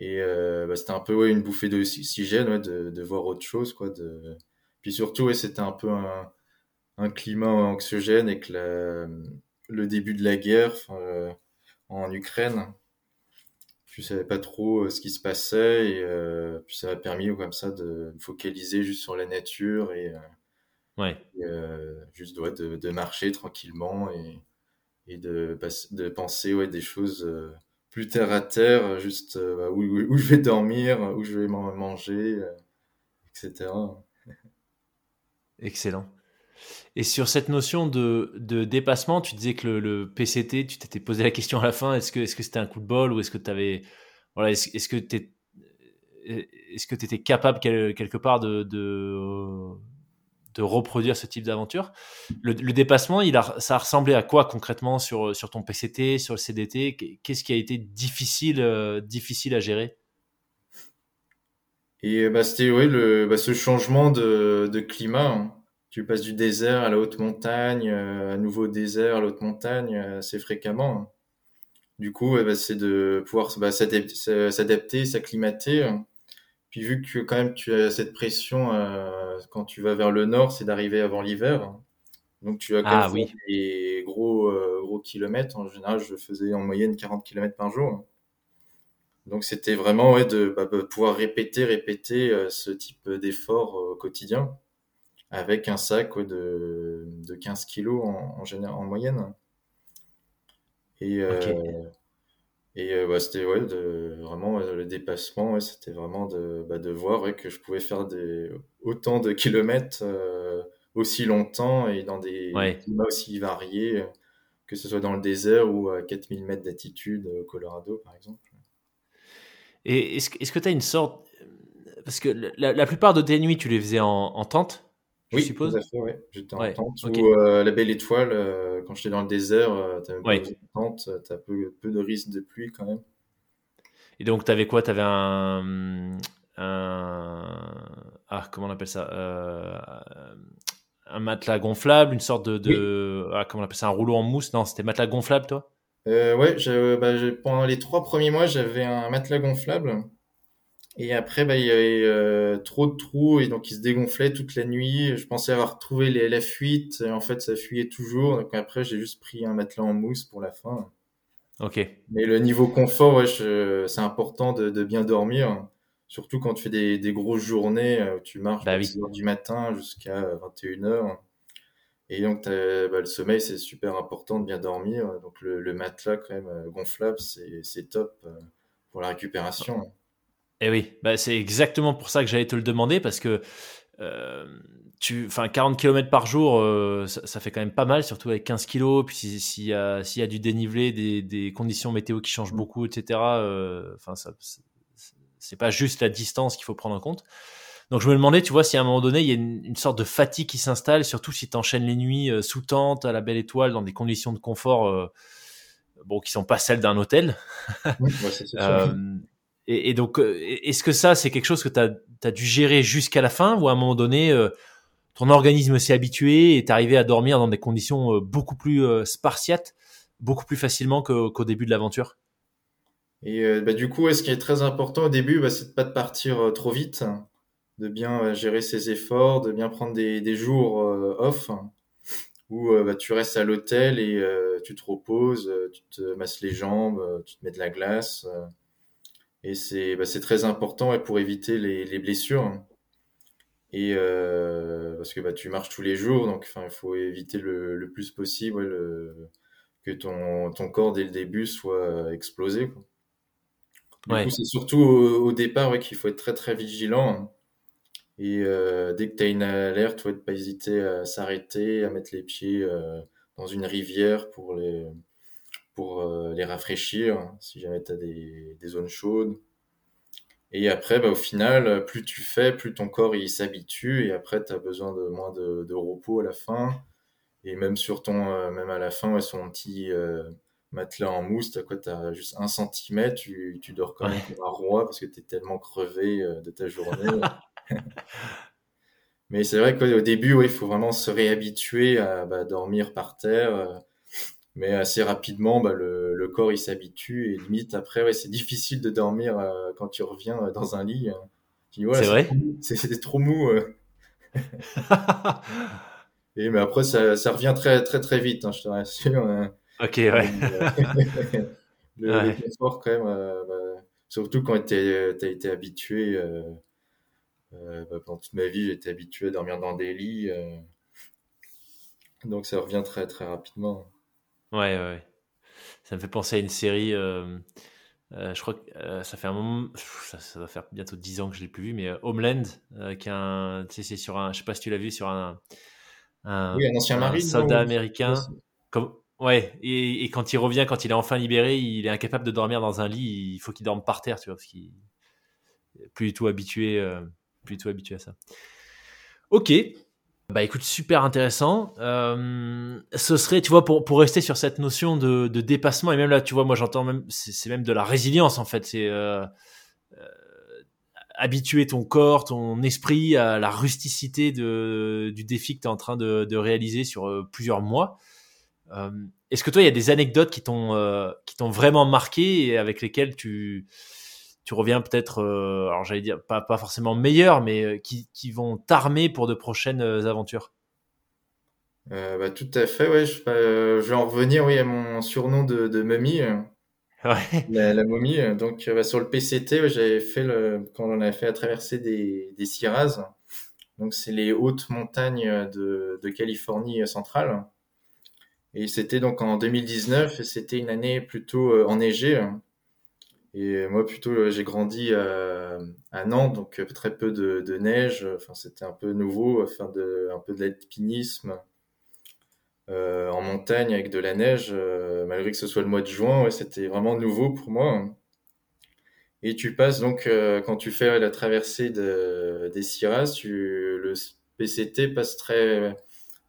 Et euh, bah, c'était un peu ouais, une bouffée d'oxygène ouais, de, de voir autre chose. Quoi, de... Puis surtout, ouais, c'était un peu un, un, climat anxiogène avec la, le début de la guerre euh, en Ukraine. Je savais pas trop euh, ce qui se passait et puis ça m'a permis comme ça de me focaliser juste sur la nature et, juste de, de, marcher tranquillement et, et de, de penser ouais, des choses euh, plus terre à terre, juste euh, bah, où, où, je vais dormir, où je vais manger, euh, etc. Excellent. Et sur cette notion de, de dépassement, tu disais que le, le PCT, tu t'étais posé la question à la fin, est-ce que est-ce que c'était un coup de bol ou est-ce que tu avais voilà, est-ce, que tu est-ce que tu étais capable quelque part de, de, de reproduire ce type d'aventure. Le, dépassement, il a, ça a ressemblé à quoi concrètement sur, sur ton PCT, sur le CDT Qu'est-ce qui a été difficile, euh, difficile à gérer? Et bah, c'était oui, le, bah, ce changement de, climat. Hein. Tu passes du désert à la haute montagne, euh, à nouveau désert à la haute montagne euh, assez fréquemment. Hein. Du coup, bah, c'est de pouvoir bah, s'adapter, s'acclimater. Puis vu que quand même tu as cette pression euh, quand tu vas vers le nord, c'est d'arriver avant l'hiver. Hein. Donc tu as quand ah, des gros euh, gros kilomètres. En général, je faisais en moyenne 40 km par jour. Donc c'était vraiment ouais, de, bah, de, pouvoir répéter répéter euh, ce type d'effort au quotidien avec un sac ouais, de, de 15 kilos en, en, général, en moyenne. Et okay. Et euh, bah, c'était ouais, de, vraiment le dépassement, ouais, c'était vraiment de, bah, de voir ouais, que je pouvais faire des, autant de kilomètres euh, aussi longtemps et dans des climats aussi variés, que ce soit dans le désert ou à 4000 mètres d'altitude au Colorado par exemple. Et est-ce, est-ce que tu as une sorte. Parce que la, la, plupart de tes nuits, tu les faisais en, en tente? Je oui, suppose. tout à fait, ouais. J'étais en tente. Ou euh, la belle étoile, euh, quand j'étais dans le désert, euh, ouais. pas tente, tu as peu, peu, de risque de pluie quand même. Et donc, tu avais quoi? Tu avais un, un, Ah, comment on appelle ça? Euh, Un matelas gonflable, une sorte de. de... Oui. Ah, comment on appelle ça? Un rouleau en mousse? Non, c'était matelas gonflable, toi? Euh, Ouais, bah, pendant les trois premiers mois, j'avais un matelas gonflable. Et après, bah, il y avait euh, trop de trous et donc il se dégonflait toute la nuit. Je pensais avoir trouvé les, la fuite. Et en fait, ça fuyait toujours. Donc après, j'ai juste pris un matelas en mousse pour la fin. Ok. Mais le niveau confort, ouais, c'est important de, de, bien dormir. Surtout quand tu fais des, des grosses journées, euh, tu marches Bah à oui. 6 heures du matin jusqu'à 21h. Et donc, bah, le sommeil, c'est super important de bien dormir. Donc, le, le matelas, quand même, euh, gonflable, c'est top euh, pour la récupération. Eh oui, bah, c'est exactement pour ça que j'allais te le demander parce que euh, tu, enfin, 40 km par jour, euh, ça, ça fait quand même pas mal, surtout avec 15 kilos. Puis si- s'il y a, y a du dénivelé, des, des conditions météo qui changent beaucoup, etc. euh, ça, c'est- pas juste la distance qu'il faut prendre en compte. Donc je me demandais, tu vois, si à un moment donné il y a une, une sorte de fatigue qui s'installe, surtout si tu enchaînes les nuits euh, sous tente à la belle étoile dans des conditions de confort, euh, bon, qui sont pas celles d'un hôtel. Oui, ouais, c'est et, donc, euh, est-ce que ça, c'est quelque chose que tu as, dû gérer jusqu'à la fin ou à un moment donné, euh, ton organisme s'est habitué et t'es arrivé à dormir dans des conditions euh, beaucoup plus spartiates, beaucoup plus facilement qu'au début de l'aventure? Et bah, du coup, ce qui est très important au début, bah, c'est de pas de partir trop vite, de bien gérer ses efforts, de bien prendre des, jours off où bah, tu restes à l'hôtel et tu te reposes, tu te masses les jambes, tu te mets de la glace. Et c'est bah, c'est très important ouais, pour éviter les, les blessures. Et euh, parce que bah, tu marches tous les jours, donc enfin, il faut éviter le, le plus possible ouais, le, que ton, ton corps dès le début soit explosé. Quoi. Du Ouais. coup, c'est surtout au, au départ ouais, qu'il faut être très très vigilant. Et euh, dès que tu as une alerte, de pas hésiter à s'arrêter, à mettre les pieds euh, dans une rivière pour les, pour euh, les rafraîchir, hein, si jamais tu as des, des zones chaudes. Et après, bah, au final, plus tu fais, plus ton corps il s'habitue, et après, tu as besoin de moins de, de repos à la fin. Et même sur ton, euh, même à la fin, ouais, un petit euh, matelas en mousse, t'as quoi, t'as juste un centimètre, tu, tu dors quand même Ouais. comme un roi parce que t'es tellement crevé euh, de ta journée. Mais c'est vrai qu'au début, ouais, il faut vraiment se réhabituer à bah, dormir par terre. Mais assez rapidement, bah, le, le corps il s'habitue et limite après, ouais, c'est difficile de dormir euh, quand tu reviens euh, dans un lit. hein. Tu dis, ouais, C'est vrai? c'est trop mou. euh. Et mais après, ça, ça revient très très très vite, hein, je te rassure. hein. Ok, ouais. Le, Ouais. le confort quand même, euh, bah, surtout quand tu as été habitué. euh, euh, bah, pendant toute ma vie, j'ai été habitué à dormir dans des lits, donc ça revient très très rapidement. Ouais, ouais, ouais. Ça me fait penser à une série. euh, euh, je crois que euh, ça fait un moment, pff, ça, ça va faire bientôt 10 ans que je l'ai plus vu, mais euh, Homeland, euh, qui est un, tu sais, c'est sur un, je sais pas si tu l'as vu, sur un, un, Oui, un ancien un marine, soldat non américain. Comme, ouais, et, et quand il revient, quand il est enfin libéré, il est incapable de dormir dans un lit. Il faut qu'il dorme par terre, tu vois, parce qu'il est plus du tout habitué, euh, plus du tout habitué à ça. Ok. Bah écoute, super intéressant. Euh, ce serait, tu vois, pour, pour rester sur cette notion de, de dépassement, et même là, tu vois, moi j'entends même, c'est même de la résilience en fait. C'est euh, euh, habituer ton corps, ton esprit à la rusticité de, du défi que tu es en train de, de réaliser sur euh, plusieurs mois. Euh, Est-ce que toi, il y a des anecdotes qui t'ont euh, qui t'ont vraiment marqué et avec lesquelles tu tu reviens peut-être, euh, alors j'allais dire pas pas forcément meilleur, mais euh, qui qui vont t'armer pour de prochaines euh, aventures. Bah, tout à fait, ouais. Je, euh, je vais en revenir, oui, à mon surnom de, de Ouais. la, la momie. Donc, bah, sur le PCT, ouais, j'avais fait le, quand on a fait la traversée des, des Sierras. Donc, c'est les hautes montagnes de, de Californie centrale. Et c'était donc en 2019, et c'était une année plutôt enneigée. Et moi, plutôt, euh, j'ai grandi à, à Nantes, donc euh, très peu de, neige. Enfin, c'était un peu nouveau, euh, faire de, un peu de l'alpinisme euh, en montagne avec de la neige, euh, malgré que ce soit le mois de juin, c'était vraiment nouveau pour moi. Et tu passes donc, euh, quand tu fais la traversée de, des Sierras, le PCT passe très,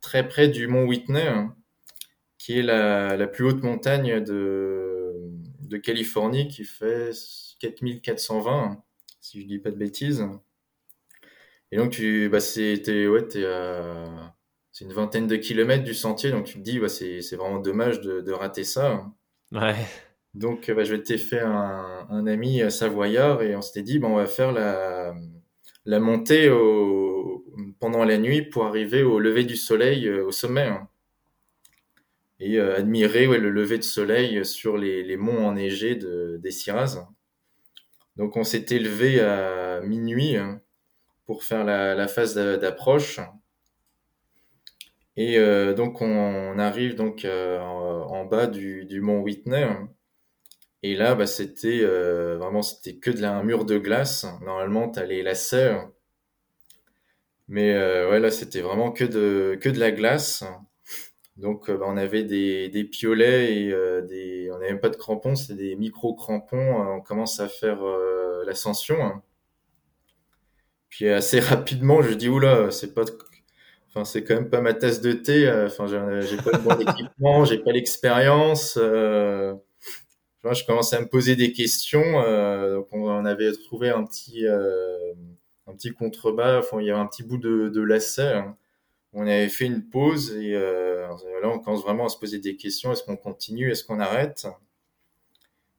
très près du mont Whitney, hein, qui est la plus haute montagne de, de Californie, qui fait 4420, si je dis pas de bêtises. Et donc, tu, bah, c'est, ouais, à, c'est une vingtaine de kilomètres du sentier, donc tu te dis, bah, c'est, c'est vraiment dommage de, de rater ça. Ouais. Donc, bah, je t'ai fait un, un ami savoyard et on s'était dit, bon, on va faire la, la montée au, pendant la nuit pour arriver au lever du soleil euh, au sommet hein. Et euh, admirer ouais, le lever de soleil sur les, les monts enneigés de, des Sierras. Donc on s'était levé à minuit hein, pour faire la, la phase d'approche. Et euh, donc on, arrive donc euh, en, bas du, du, mont Whitney. Et là, bah, c'était vraiment c'était que de la, un mur de glace. Normalement, tu as les lacets. Mais ouais, là, c'était vraiment que de, que de la glace. Donc, bah, on avait des, des piolets et des, on n'avait même pas de crampons, c'est des micro crampons. on commence à faire l'ascension. Puis assez rapidement, je dis oula, c'est pas Enfin, c'est quand même pas ma tasse de thé. Euh, enfin, j'ai pas le bon équipement, j'ai pas l'expérience. Euh, je commence à me poser des questions. Euh, donc, on, avait trouvé un petit, euh, un petit contrebas. Enfin, il y avait un petit bout de, de lacet. Hein. On avait fait une pause et euh, là, on commence vraiment à se poser des questions. Est-ce qu'on continue? Est-ce qu'on arrête?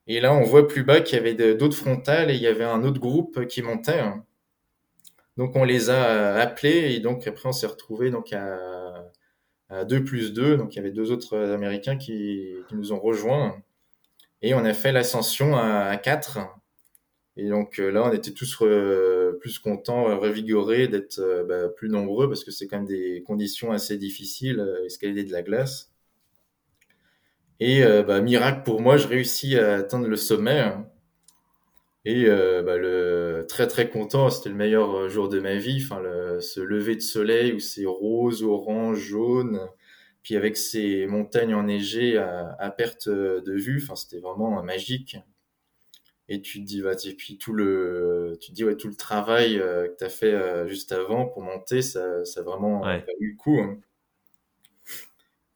Et là, on voit plus bas qu'il y avait d'autres frontales et il y avait un autre groupe qui montait. Hein. Donc on les a appelés et donc après on s'est retrouvé donc à, à 2 plus 2. Donc il y avait deux autres Américains qui, qui nous ont rejoints et on a fait l'ascension à, à 4. Et donc euh, là on était tous plus contents, revigorés d'être euh, bah, plus nombreux parce que c'est quand même des conditions assez difficiles, euh, escalader de la glace. Et bah, miracle pour moi, je réussis à atteindre le sommet. Et euh, bah, le très très content, c'était le meilleur euh, jour de ma vie. Enfin, le, ce lever de soleil où c'est rose, orange, jaune, puis avec ces montagnes enneigées à, à perte de vue. Enfin, c'était vraiment magique. Et tu te dis, bah, puis tout le, tu te dis ouais, tout le travail euh, que tu as fait euh, juste avant pour monter, ça, ça a vraiment eu le coup. Hein.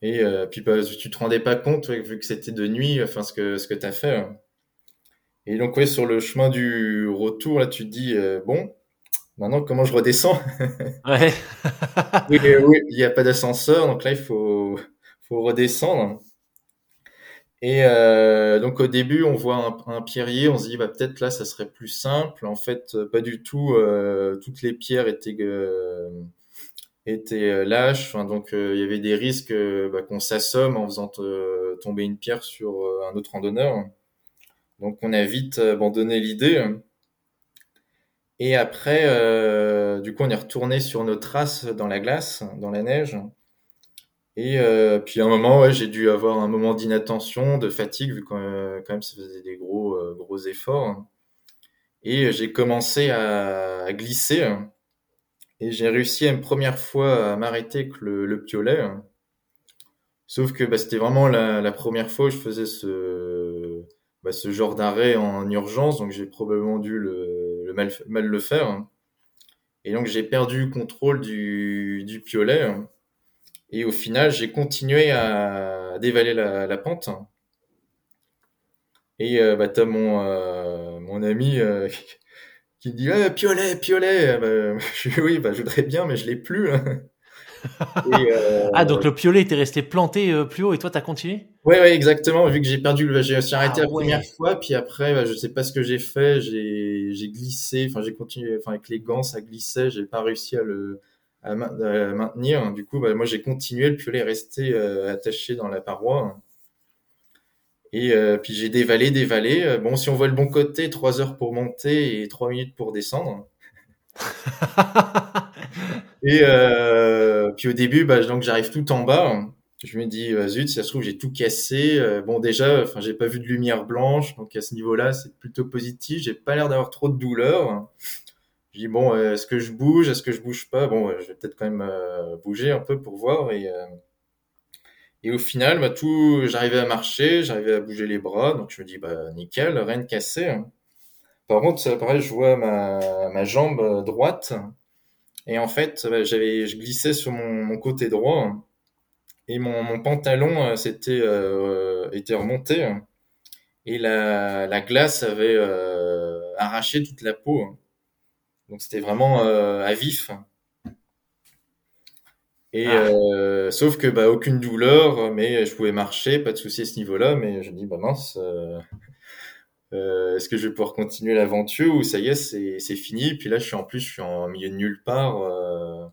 Et puis bah, tu te rendais pas compte vu que c'était de nuit, enfin ce que ce que t'as fait. Hein. Et donc, ouais, sur le chemin du retour, là, tu te dis, euh, bon, maintenant, comment je redescends? Ouais. oui, oui, il n'y a pas d'ascenseur, donc là, il faut, faut redescendre. Et euh, donc, au début, on voit un, pierrier, on se dit, bah, peut-être là, ça serait plus simple. En fait, pas du tout. Euh, toutes les pierres étaient euh, étaient lâches. Enfin, donc, il y avait des risques bah, qu'on s'assomme en faisant tomber une pierre sur un autre randonneur. Donc on a vite abandonné l'idée. Et après, euh, du coup, on est retourné sur nos traces dans la glace, dans la neige. Et euh, puis à un moment, ouais, j'ai dû avoir un moment d'inattention, de fatigue, vu quand, quand même ça faisait des gros, euh, gros efforts. Et j'ai commencé à, glisser. Et j'ai réussi une première fois à m'arrêter avec le, le, piolet. Sauf que bah, c'était vraiment la, la, première fois où je faisais ce, bah, ce genre d'arrêt en urgence, donc j'ai probablement dû le, mal, mal, le faire. Et donc j'ai perdu le contrôle du, du piolet. Et au final, j'ai continué à dévaler la, la pente. Et euh, bah, t'as mon, euh, mon ami euh, qui me dit ah, piolet, piolet. Bah, je dis oui, bah, je voudrais bien, mais je l'ai plus. Euh, ah, donc le piolet était resté planté plus haut et toi, t'as continué? Ouais, ouais, exactement. Vu que j'ai perdu le, j'ai arrêté ah la première fois, puis après, bah, je sais pas ce que j'ai fait. J'ai, j'ai glissé. Enfin, j'ai continué. Enfin, avec les gants, ça glissait. J'ai pas réussi à le à, maintenir. Du coup, bah, moi, j'ai continué. Le piolet est resté euh, attaché dans la paroi. Et puis j'ai dévalé, dévalé. Bon, si on voit le bon côté, trois heures pour monter et trois minutes pour descendre. Et euh, puis au début, bah, donc j'arrive tout en bas. Je me dis euh, zut, si ça se trouve j'ai tout cassé. Euh, bon déjà, enfin j'ai pas vu de lumière blanche, donc à ce niveau-là c'est plutôt positif. J'ai pas l'air d'avoir trop de douleur. Je dis bon, euh, est-ce que je bouge, est-ce que je bouge pas? Bon, je vais peut-être quand même bouger un peu pour voir. Et et au final, bah, tout, j'arrivais à marcher, j'arrivais à bouger les bras, donc je me dis bah nickel, rien de cassé. Par contre, pareil, je vois ma ma jambe droite et en fait, bah, j'avais, je glissais sur mon, côté droit et mon, pantalon euh, euh, était remonté et la, la glace avait euh, arraché toute la peau. Donc c'était vraiment euh, à vif. Et ah. euh, sauf que bah aucune douleur, mais je pouvais marcher, pas de souci à ce niveau-là. Mais je dis bah mince, euh, est-ce que je vais pouvoir continuer l'aventure ou ça y est, c'est fini Puis là, je suis en plus, je suis en milieu de nulle part. Euh,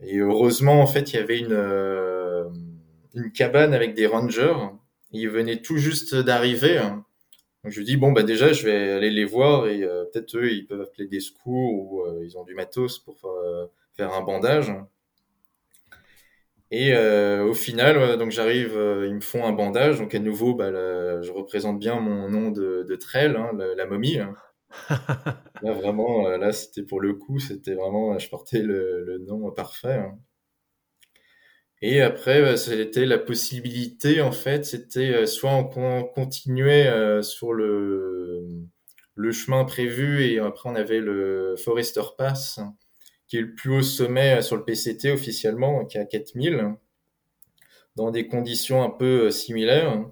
et heureusement, en fait, il y avait une, euh, une cabane avec des rangers. Ils venaient tout juste d'arriver. Donc je lui dis bon bah déjà je vais aller les voir et peut-être eux ils peuvent appeler des secours ou ils ont du matos pour faire un bandage. Et euh, au final, donc j'arrive, euh, ils me font un bandage. Donc à nouveau, bah, je représente bien mon nom de, de trail, hein, la, momie. Hein. là vraiment, euh, là c'était pour le coup, c'était vraiment, je portais le, le nom parfait. Hein. Et après, bah, c'était la possibilité, en fait, c'était soit on, continuait sur le, chemin prévu et après on avait le Forester Pass qui est le plus haut sommet euh, sur le PCT officiellement, qui est à 4000, dans des conditions un peu euh, similaires,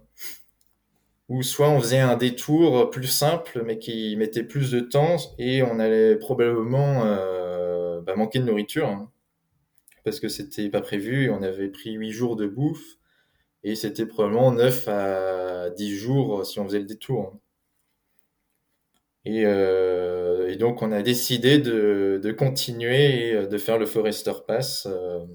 ou soit on faisait un détour plus simple, mais qui mettait plus de temps, et on allait probablement euh, bah, manquer de nourriture, hein, parce que c'était pas prévu, on avait pris 8 jours de bouffe, et c'était probablement 9 à 10 jours si on faisait le détour. Et, euh, et, donc, on a décidé de, de, continuer et euh, de faire le Forester Pass. Euh,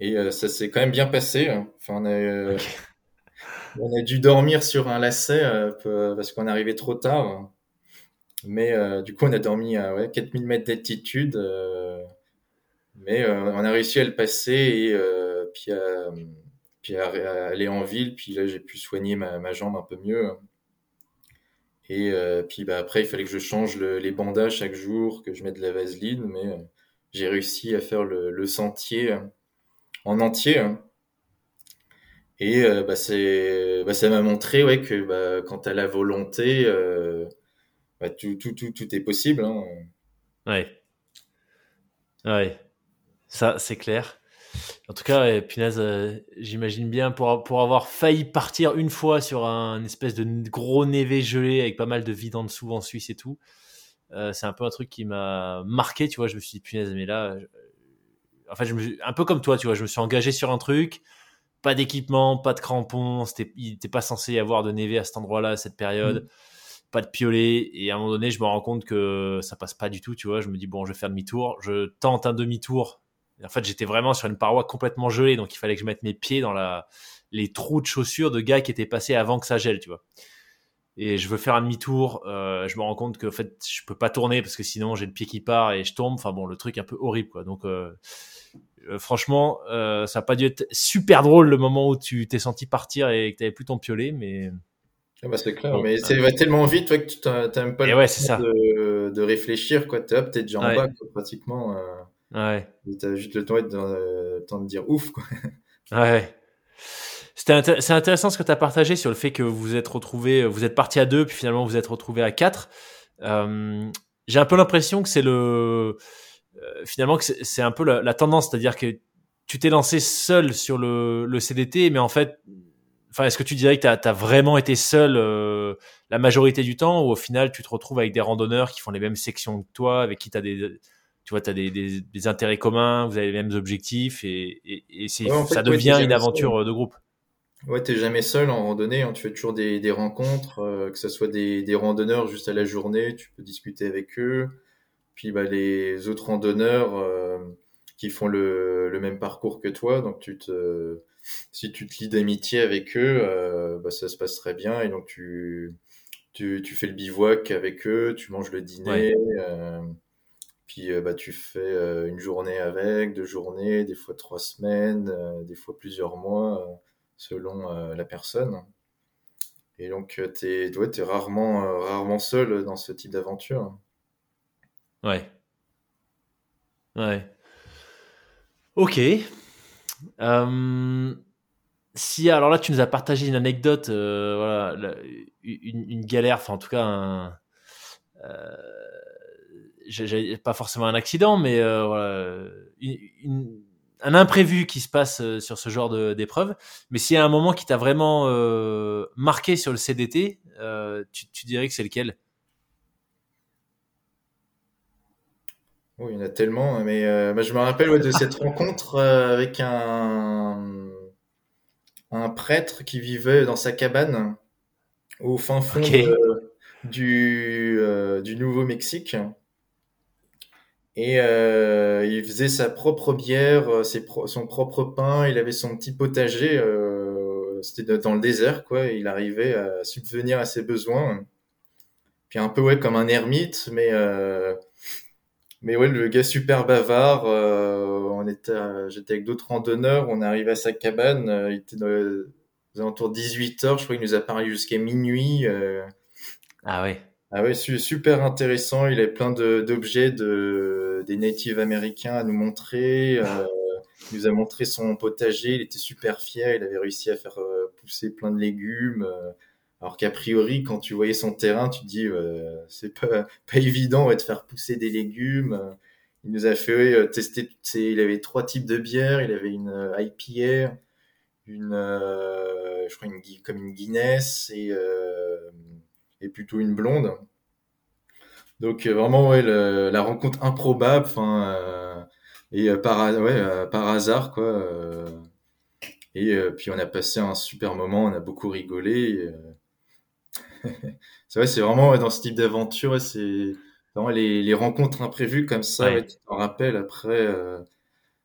et euh, ça s'est quand même bien passé. Hein. Enfin, on a, on a dû dormir sur un lacet parce qu'on arrivait trop tard. Mais du coup, on a dormi à ouais, 4000 mètres d'altitude. Mais on a réussi à le passer et puis, à, puis à, aller en ville. Puis là, j'ai pu soigner ma, jambe un peu mieux. Et euh, puis bah, après, il fallait que je change les bandages chaque jour, que je mette de la vaseline, mais euh, j'ai réussi à faire le, sentier euh, en entier. Hein. Et bah, c'est, bah, ça m'a montré ouais, que bah, quand tu as la volonté, bah, tout, tout, tout, tout, est possible. Hein. Ouais. Ouais. Ça, c'est clair. En tout cas, punaise, euh, j'imagine bien pour, pour avoir failli partir une fois sur un espèce de gros névé gelé avec pas mal de vide en dessous en Suisse et tout. Euh, c'est un peu un truc qui m'a marqué, tu vois. Je me suis dit, punaise, mais là, en fait, je me un peu comme toi, tu vois, je me suis engagé sur un truc, pas d'équipement, pas de crampons, c'était, il n'était pas censé y avoir de névé à cet endroit-là, à cette période. Mmh. Pas de piolet, et à un moment donné, je me rends compte que ça passe pas du tout, tu vois. Je me dis, bon, je vais faire demi-tour. Je tente un demi-tour en fait, j'étais vraiment sur une paroi complètement gelée, donc il fallait que je mette mes pieds dans la, les trous de chaussures de gars qui étaient passés avant que ça gèle, tu vois. Et je veux faire un demi-tour, euh, je me rends compte que en fait, je peux pas tourner parce que sinon j'ai le pied qui part et je tombe. Enfin bon, le truc un peu horrible, quoi. Donc, euh, euh, franchement, ça a pas dû être super drôle le moment où tu t'es senti partir et que tu n'avais plus ton piolet, mais. Ah bah c'est clair, mais ça va tellement vite toi, que tu n'as même pas le ouais, temps de, de, réfléchir. Quoi. es déjà en bas, pratiquement. Ouais. T'as juste le temps, de, euh, temps de dire ouf, quoi. Ouais. C'est intéressant ce que tu as partagé sur le fait que vous êtes retrouvé, vous êtes parti à deux, puis finalement vous êtes retrouvé à quatre. Euh, J'ai un peu l'impression que c'est le, euh, finalement que c'est un peu la, la tendance, c'est-à-dire que tu t'es lancé seul sur le, le, CDT, mais en fait, enfin, est-ce que tu dirais que tu as, as, vraiment été seul euh, la majorité du temps, ou au final tu te retrouves avec des randonneurs qui font les mêmes sections que toi, avec qui tu as des tu vois, tu as des, des, intérêts communs, vous avez les mêmes objectifs et, et, ça devient une aventure de groupe. Ouais, t'es jamais seul en randonnée, hein. tu fais toujours des, des rencontres, euh, que ce soit des, des randonneurs juste à la journée, tu peux discuter avec eux. Puis bah, les autres randonneurs euh, qui font le, le, même parcours que toi, donc tu te, si tu te lis d'amitié avec eux, euh, bah, ça se passe très bien et donc tu, tu, tu, fais le bivouac avec eux, tu manges le dîner. Euh, puis euh, bah, tu fais euh, une journée avec, deux journées, des fois trois semaines, euh, des fois plusieurs mois, selon la personne. Et donc, tu es, es, rarement, rarement seul dans ce type d'aventure. Ouais. Ouais. Ok. si, alors là, tu nous as partagé une anecdote, voilà, une, galère, enfin, en tout cas, pas forcément un accident, mais euh, voilà, un imprévu qui se passe euh, sur ce genre d'épreuve. Mais s'il y a un moment qui t'a vraiment euh, marqué sur le CDT, tu, dirais que c'est lequel? Oui, il y en a tellement, hein, mais je me rappelle de cette rencontre avec un, un prêtre qui vivait dans sa cabane au fin fond du, du Nouveau-Mexique. Et euh, il faisait sa propre bière, euh, ses son propre pain, il avait son petit potager euh, c'était dans le désert, quoi. il arrivait à subvenir à ses besoins. Puis un peu ouais comme un ermite, mais euh, mais ouais le gars super bavard. Euh, on était, j'étais avec d'autres randonneurs. On arrivé à sa cabane. Euh, il était dans les alentours de 18 heures. Je crois qu'il nous a parlé jusqu'à minuit. ah ouais. Ah ouais, super intéressant. Il avait plein d'objets de, des natives américains à nous montrer. Euh, il nous a montré son potager. Il était super fier. Il avait réussi à faire pousser plein de légumes. Alors qu'a priori, quand tu voyais son terrain, tu te dis, euh, c'est pas, pas évident de faire pousser des légumes. Il nous a fait euh, tester, il avait trois types de bières. Il avait une euh, IPA, une, euh, je crois une, comme une Guinness et, et plutôt une blonde. Donc vraiment, ouais, la rencontre improbable, enfin, et par, ouais, par hasard, quoi. et puis on a passé un super moment, on a beaucoup rigolé c'est vrai, c'est vraiment dans ce type d'aventure, c'est vraiment les, les, rencontres imprévues comme ça, tu t'en rappelles après euh,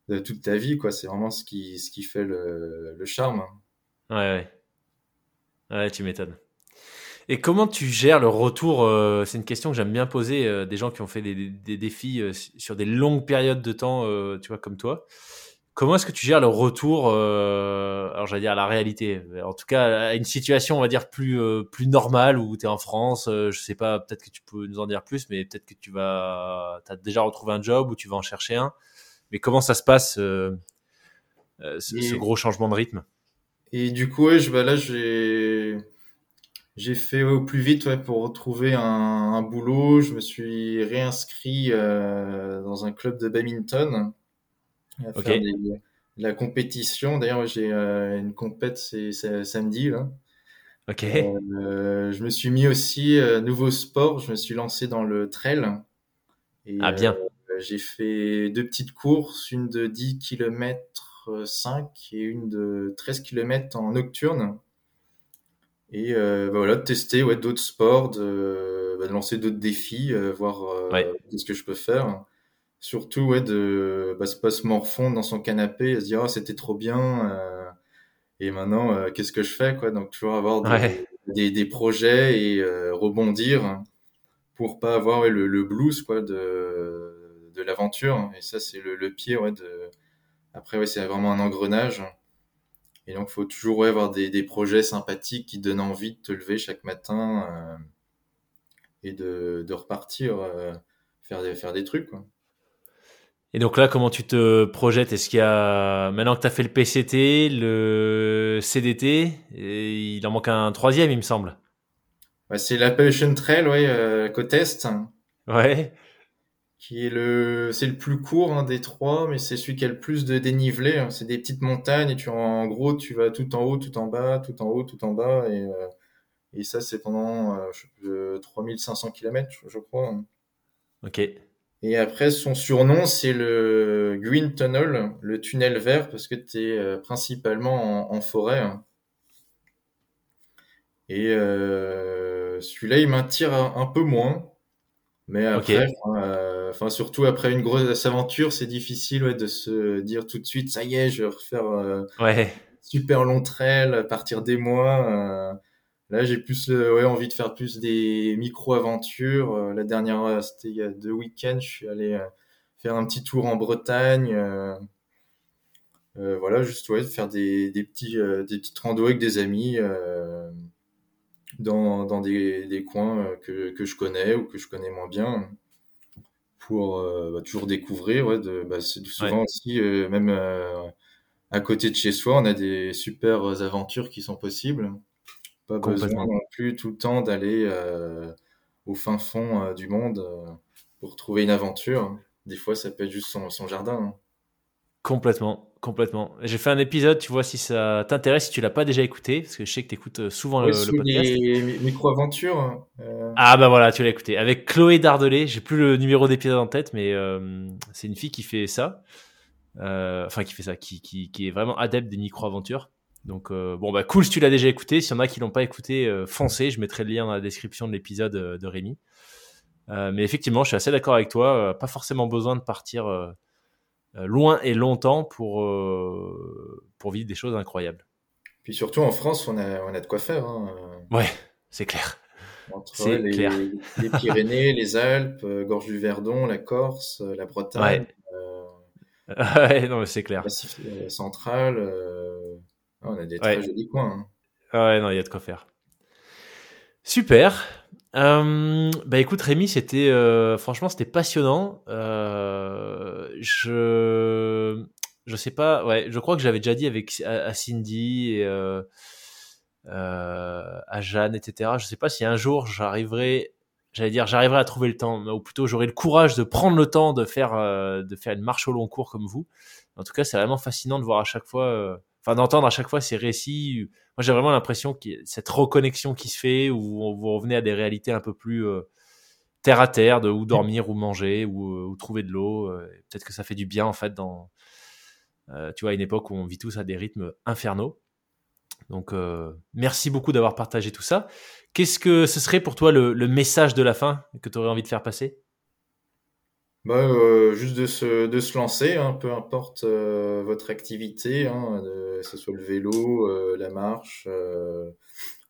de toute ta vie, quoi. C'est vraiment ce qui, ce qui fait le, le charme. Ouais, ouais. Ouais, tu m'étonnes. Et comment tu gères le retour euh, C'est une question que j'aime bien poser euh, des gens qui ont fait des, des, défis sur des longues périodes de temps, tu vois, comme toi. Comment est-ce que tu gères le retour, euh, alors j'allais dire à la réalité, en tout cas à une situation on va dire plus euh, plus normale où tu es en France, euh, je sais pas, peut-être que tu peux nous en dire plus, mais peut-être que tu vas, as déjà retrouvé un job ou tu vas en chercher un. Mais comment ça se passe euh, euh, ce, gros changement de rythme? Et du coup, ouais, je, bah là j'ai j'ai fait au plus vite ouais, pour retrouver un, un, boulot. Je me suis réinscrit dans un club de badminton à faire de la compétition. D'ailleurs, j'ai euh, une compète, c'est samedi là. Ok. Euh, je me suis mis aussi euh, nouveau sport. Je me suis lancé dans le trail. Et, ah bien. j'ai fait deux petites courses, une de 10 km 5 et une de 13 km en nocturne. Et bah voilà, de tester ouais, d'autres sports, de, bah, de lancer d'autres défis, voir ce que je peux faire. Surtout ouais de bah, pas se morfondre dans son canapé et se dire oh, c'était trop bien euh, et maintenant euh, qu'est-ce que je fais quoi? Donc toujours avoir des, des, projets et euh, rebondir pour pas avoir le, le, blues quoi de de l'aventure. Et ça c'est le, le, pied ouais de après ouais c'est vraiment un engrenage et donc faut toujours ouais, avoir des, des projets sympathiques qui donnent envie de te lever chaque matin et de, de repartir faire des faire des trucs quoi. Et donc là, comment tu te projettes? Est-ce qu'il y a maintenant que tu as fait le PCT, le CDT, et il en manque un troisième, il me semble. Ouais, c'est l'Appalachian Trail, ouais, euh, côte est. Ouais. Qui est le, c'est le plus court hein, des trois, mais c'est celui qui a le plus de dénivelé. Hein. C'est des petites montagnes et tu en gros tu vas tout en haut, tout en bas, tout en haut, tout en bas et euh, et ça c'est pendant euh, 3500 km, je crois. Ok. Et après, son surnom, c'est le Green Tunnel, le tunnel vert, parce que tu es euh, principalement en, forêt. Hein. Et euh, celui-là, il m'attire un, peu moins. Mais après, euh, enfin, surtout après une grosse aventure, c'est difficile ouais, de se dire tout de suite, ça y est, je vais refaire ouais. super long trail, partir des mois. Là, j'ai plus ouais, envie de faire plus des micro-aventures. Euh, la dernière, euh, c'était il y a deux week-ends. Je suis allé euh, faire un petit tour en Bretagne. voilà, juste ouais, faire des, des petits des petites randos avec des amis dans, dans des, des coins que, que je connais ou que je connais moins bien pour bah, toujours découvrir. Ouais, de, bah, c'est souvent aussi même à côté de chez soi, on a des super aventures qui sont possibles. Pas besoin non plus tout le temps d'aller euh, au fin fond euh, du monde euh, pour trouver une aventure. Des fois, ça peut être juste son, son jardin. Hein. Complètement, complètement. J'ai fait un épisode, tu vois, si ça t'intéresse, si tu l'as pas déjà écouté, parce que je sais que tu écoutes souvent le, podcast. Les micro-aventures. Ah bah voilà, tu l'as écouté. Avec Chloé Dardelet, j'ai plus le numéro d'épisode en tête, mais c'est une fille qui fait ça. enfin, qui fait ça, qui, qui, qui est vraiment adepte des micro-aventures. Donc euh, bon bah cool si tu l'as déjà écouté. S'il y en a qui l'ont pas écouté, euh, foncez. Je mettrai le lien dans la description de l'épisode euh, de Rémi. mais effectivement, je suis assez d'accord avec toi. pas forcément besoin de partir loin et longtemps pour pour vivre des choses incroyables. Puis surtout en France, on a, on a de quoi faire. Hein. Ouais, c'est clair. Entre les, les, Pyrénées, les Alpes, euh, Gorge du Verdon, la Corse, euh, la Bretagne. Ouais. ouais non, c'est clair. La centrale. on a des très jolis coins. Hein. Ouais, non, il y a de quoi faire. Super. Euh, bah écoute Rémi, c'était euh, franchement c'était passionnant. Euh, je je sais pas, ouais, je crois que j'avais déjà dit avec à, Cindy euh, à Jeanne, etc. Je sais pas si un jour j'arriverai, j'allais dire j'arriverai à trouver le temps, ou plutôt j'aurai le courage de prendre le temps de faire de faire une marche au long cours comme vous. En tout cas, c'est vraiment fascinant de voir à chaque fois enfin d'entendre à chaque fois ces récits. Moi, j'ai vraiment l'impression a cette reconnexion qui se fait où vous revenez à des réalités un peu plus euh, terre à terre, de où dormir, où manger, où, euh, trouver de l'eau. Euh, peut-être que ça fait du bien en fait dans, tu vois, une époque où on vit tous à des rythmes infernaux. Donc, merci beaucoup d'avoir partagé tout ça. Qu'est-ce que ce serait pour toi le, le message de la fin que tu aurais envie de faire passer? Bah, euh, juste de se, de se lancer, hein, peu importe euh, votre activité, hein, que ce soit le vélo, euh, la marche,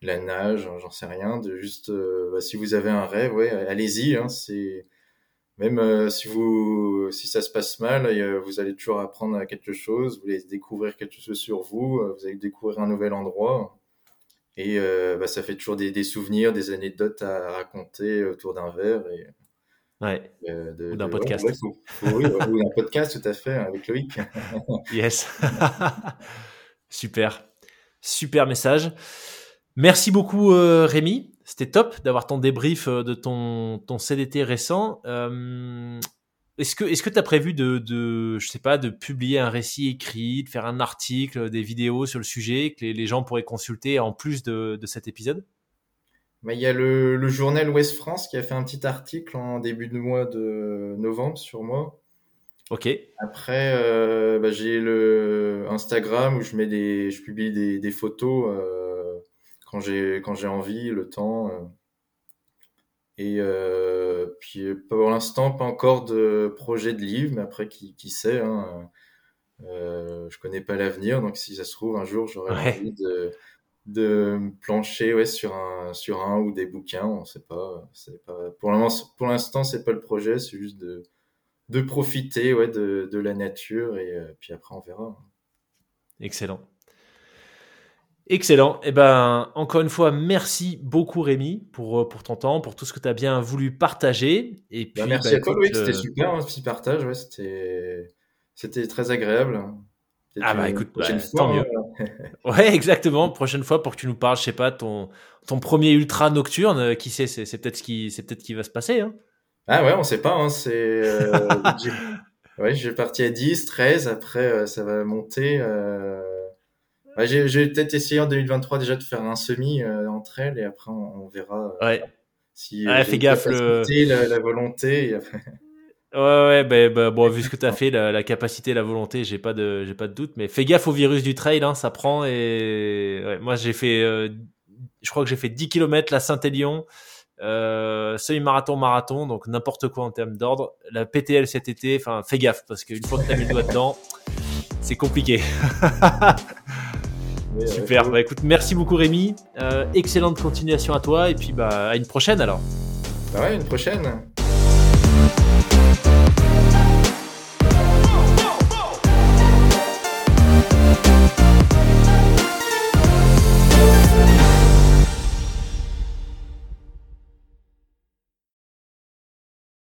la nage, hein, j'en sais rien, de juste, bah, si vous avez un rêve, ouais, allez-y, hein, c'est même si vous, si ça se passe mal, vous allez toujours apprendre quelque chose, vous allez découvrir quelque chose sur vous, vous allez découvrir un nouvel endroit, et bah, ça fait toujours des, des souvenirs, des anecdotes à raconter autour d'un verre, et Ouais. Euh, ou d'un podcast. oui, ou d'un podcast, tout à fait, avec Loïc. yes. Super. Super message. Merci beaucoup, euh, Rémi. C'était top d'avoir ton débrief euh, de ton, ton CDT récent. est-ce que est-ce que tu as prévu de, de je sais pas de publier un récit écrit, de faire un article, des vidéos sur le sujet que les, les gens pourraient consulter en plus de, de cet épisode? Il y a le, le, journal Ouest France qui a fait un petit article en début de mois de novembre sur moi. Ok. Après, euh, bah, j'ai le Instagram où je mets des, je publie des, des photos euh, quand j'ai quand j'ai envie, le temps. Euh. Et puis pour l'instant, pas encore de projet de livre, mais après qui, qui sait. Hein, je connais pas l'avenir, donc si ça se trouve un jour j'aurai envie de de plancher ouais, sur, un, sur un ou des bouquins, on sait pas. pas pour l'instant, pour l'instant, c'est pas le projet, c'est juste de, de profiter ouais, de, de la nature et euh, puis après on verra. Excellent. Excellent. Et eh ben, encore une fois, merci beaucoup Rémi pour, euh, pour ton temps, pour tout ce que tu as bien voulu partager. Et bah, puis, merci bah, à toi Louis, c'était euh, super, un petit partage, ouais, c'était, c'était très agréable. Ah bah écoute, bah, tant mieux. Euh, ouais, exactement. Prochaine fois pour que tu nous parles, je sais pas, ton ton premier ultra nocturne, euh, qui sait, c'est peut-être ce qui c'est peut-être qui va se passer. Hein. Ah ouais, on sait pas. Hein, c'est euh, ouais, je vais partir à 10, 13. Après, ça va monter. Euh... Ouais, j'ai peut-être essayé en 2023 déjà de faire un semi entre elles et après on, verra. ouais. Si ouais, fais gaffe le la, la volonté. Et après... Ouais, ouais, bah, bah, bon, vu ce que tu as fait, la, la, capacité, la volonté, j'ai pas de, j'ai pas de doute. Mais fais gaffe au virus du trail, hein, ça prend. Et ouais, moi, j'ai fait, euh, je crois que j'ai fait 10 km la Saint-Élion, euh, semi-marathon, marathon, donc n'importe quoi en termes d'ordre. La PTL cet été, enfin, fais gaffe parce qu'une fois que t'as mis le doigt dedans, c'est compliqué. Super. Bah écoute, merci beaucoup Rémi. Euh, excellente continuation à toi et puis bah à une prochaine alors. Bah ouais, une prochaine. you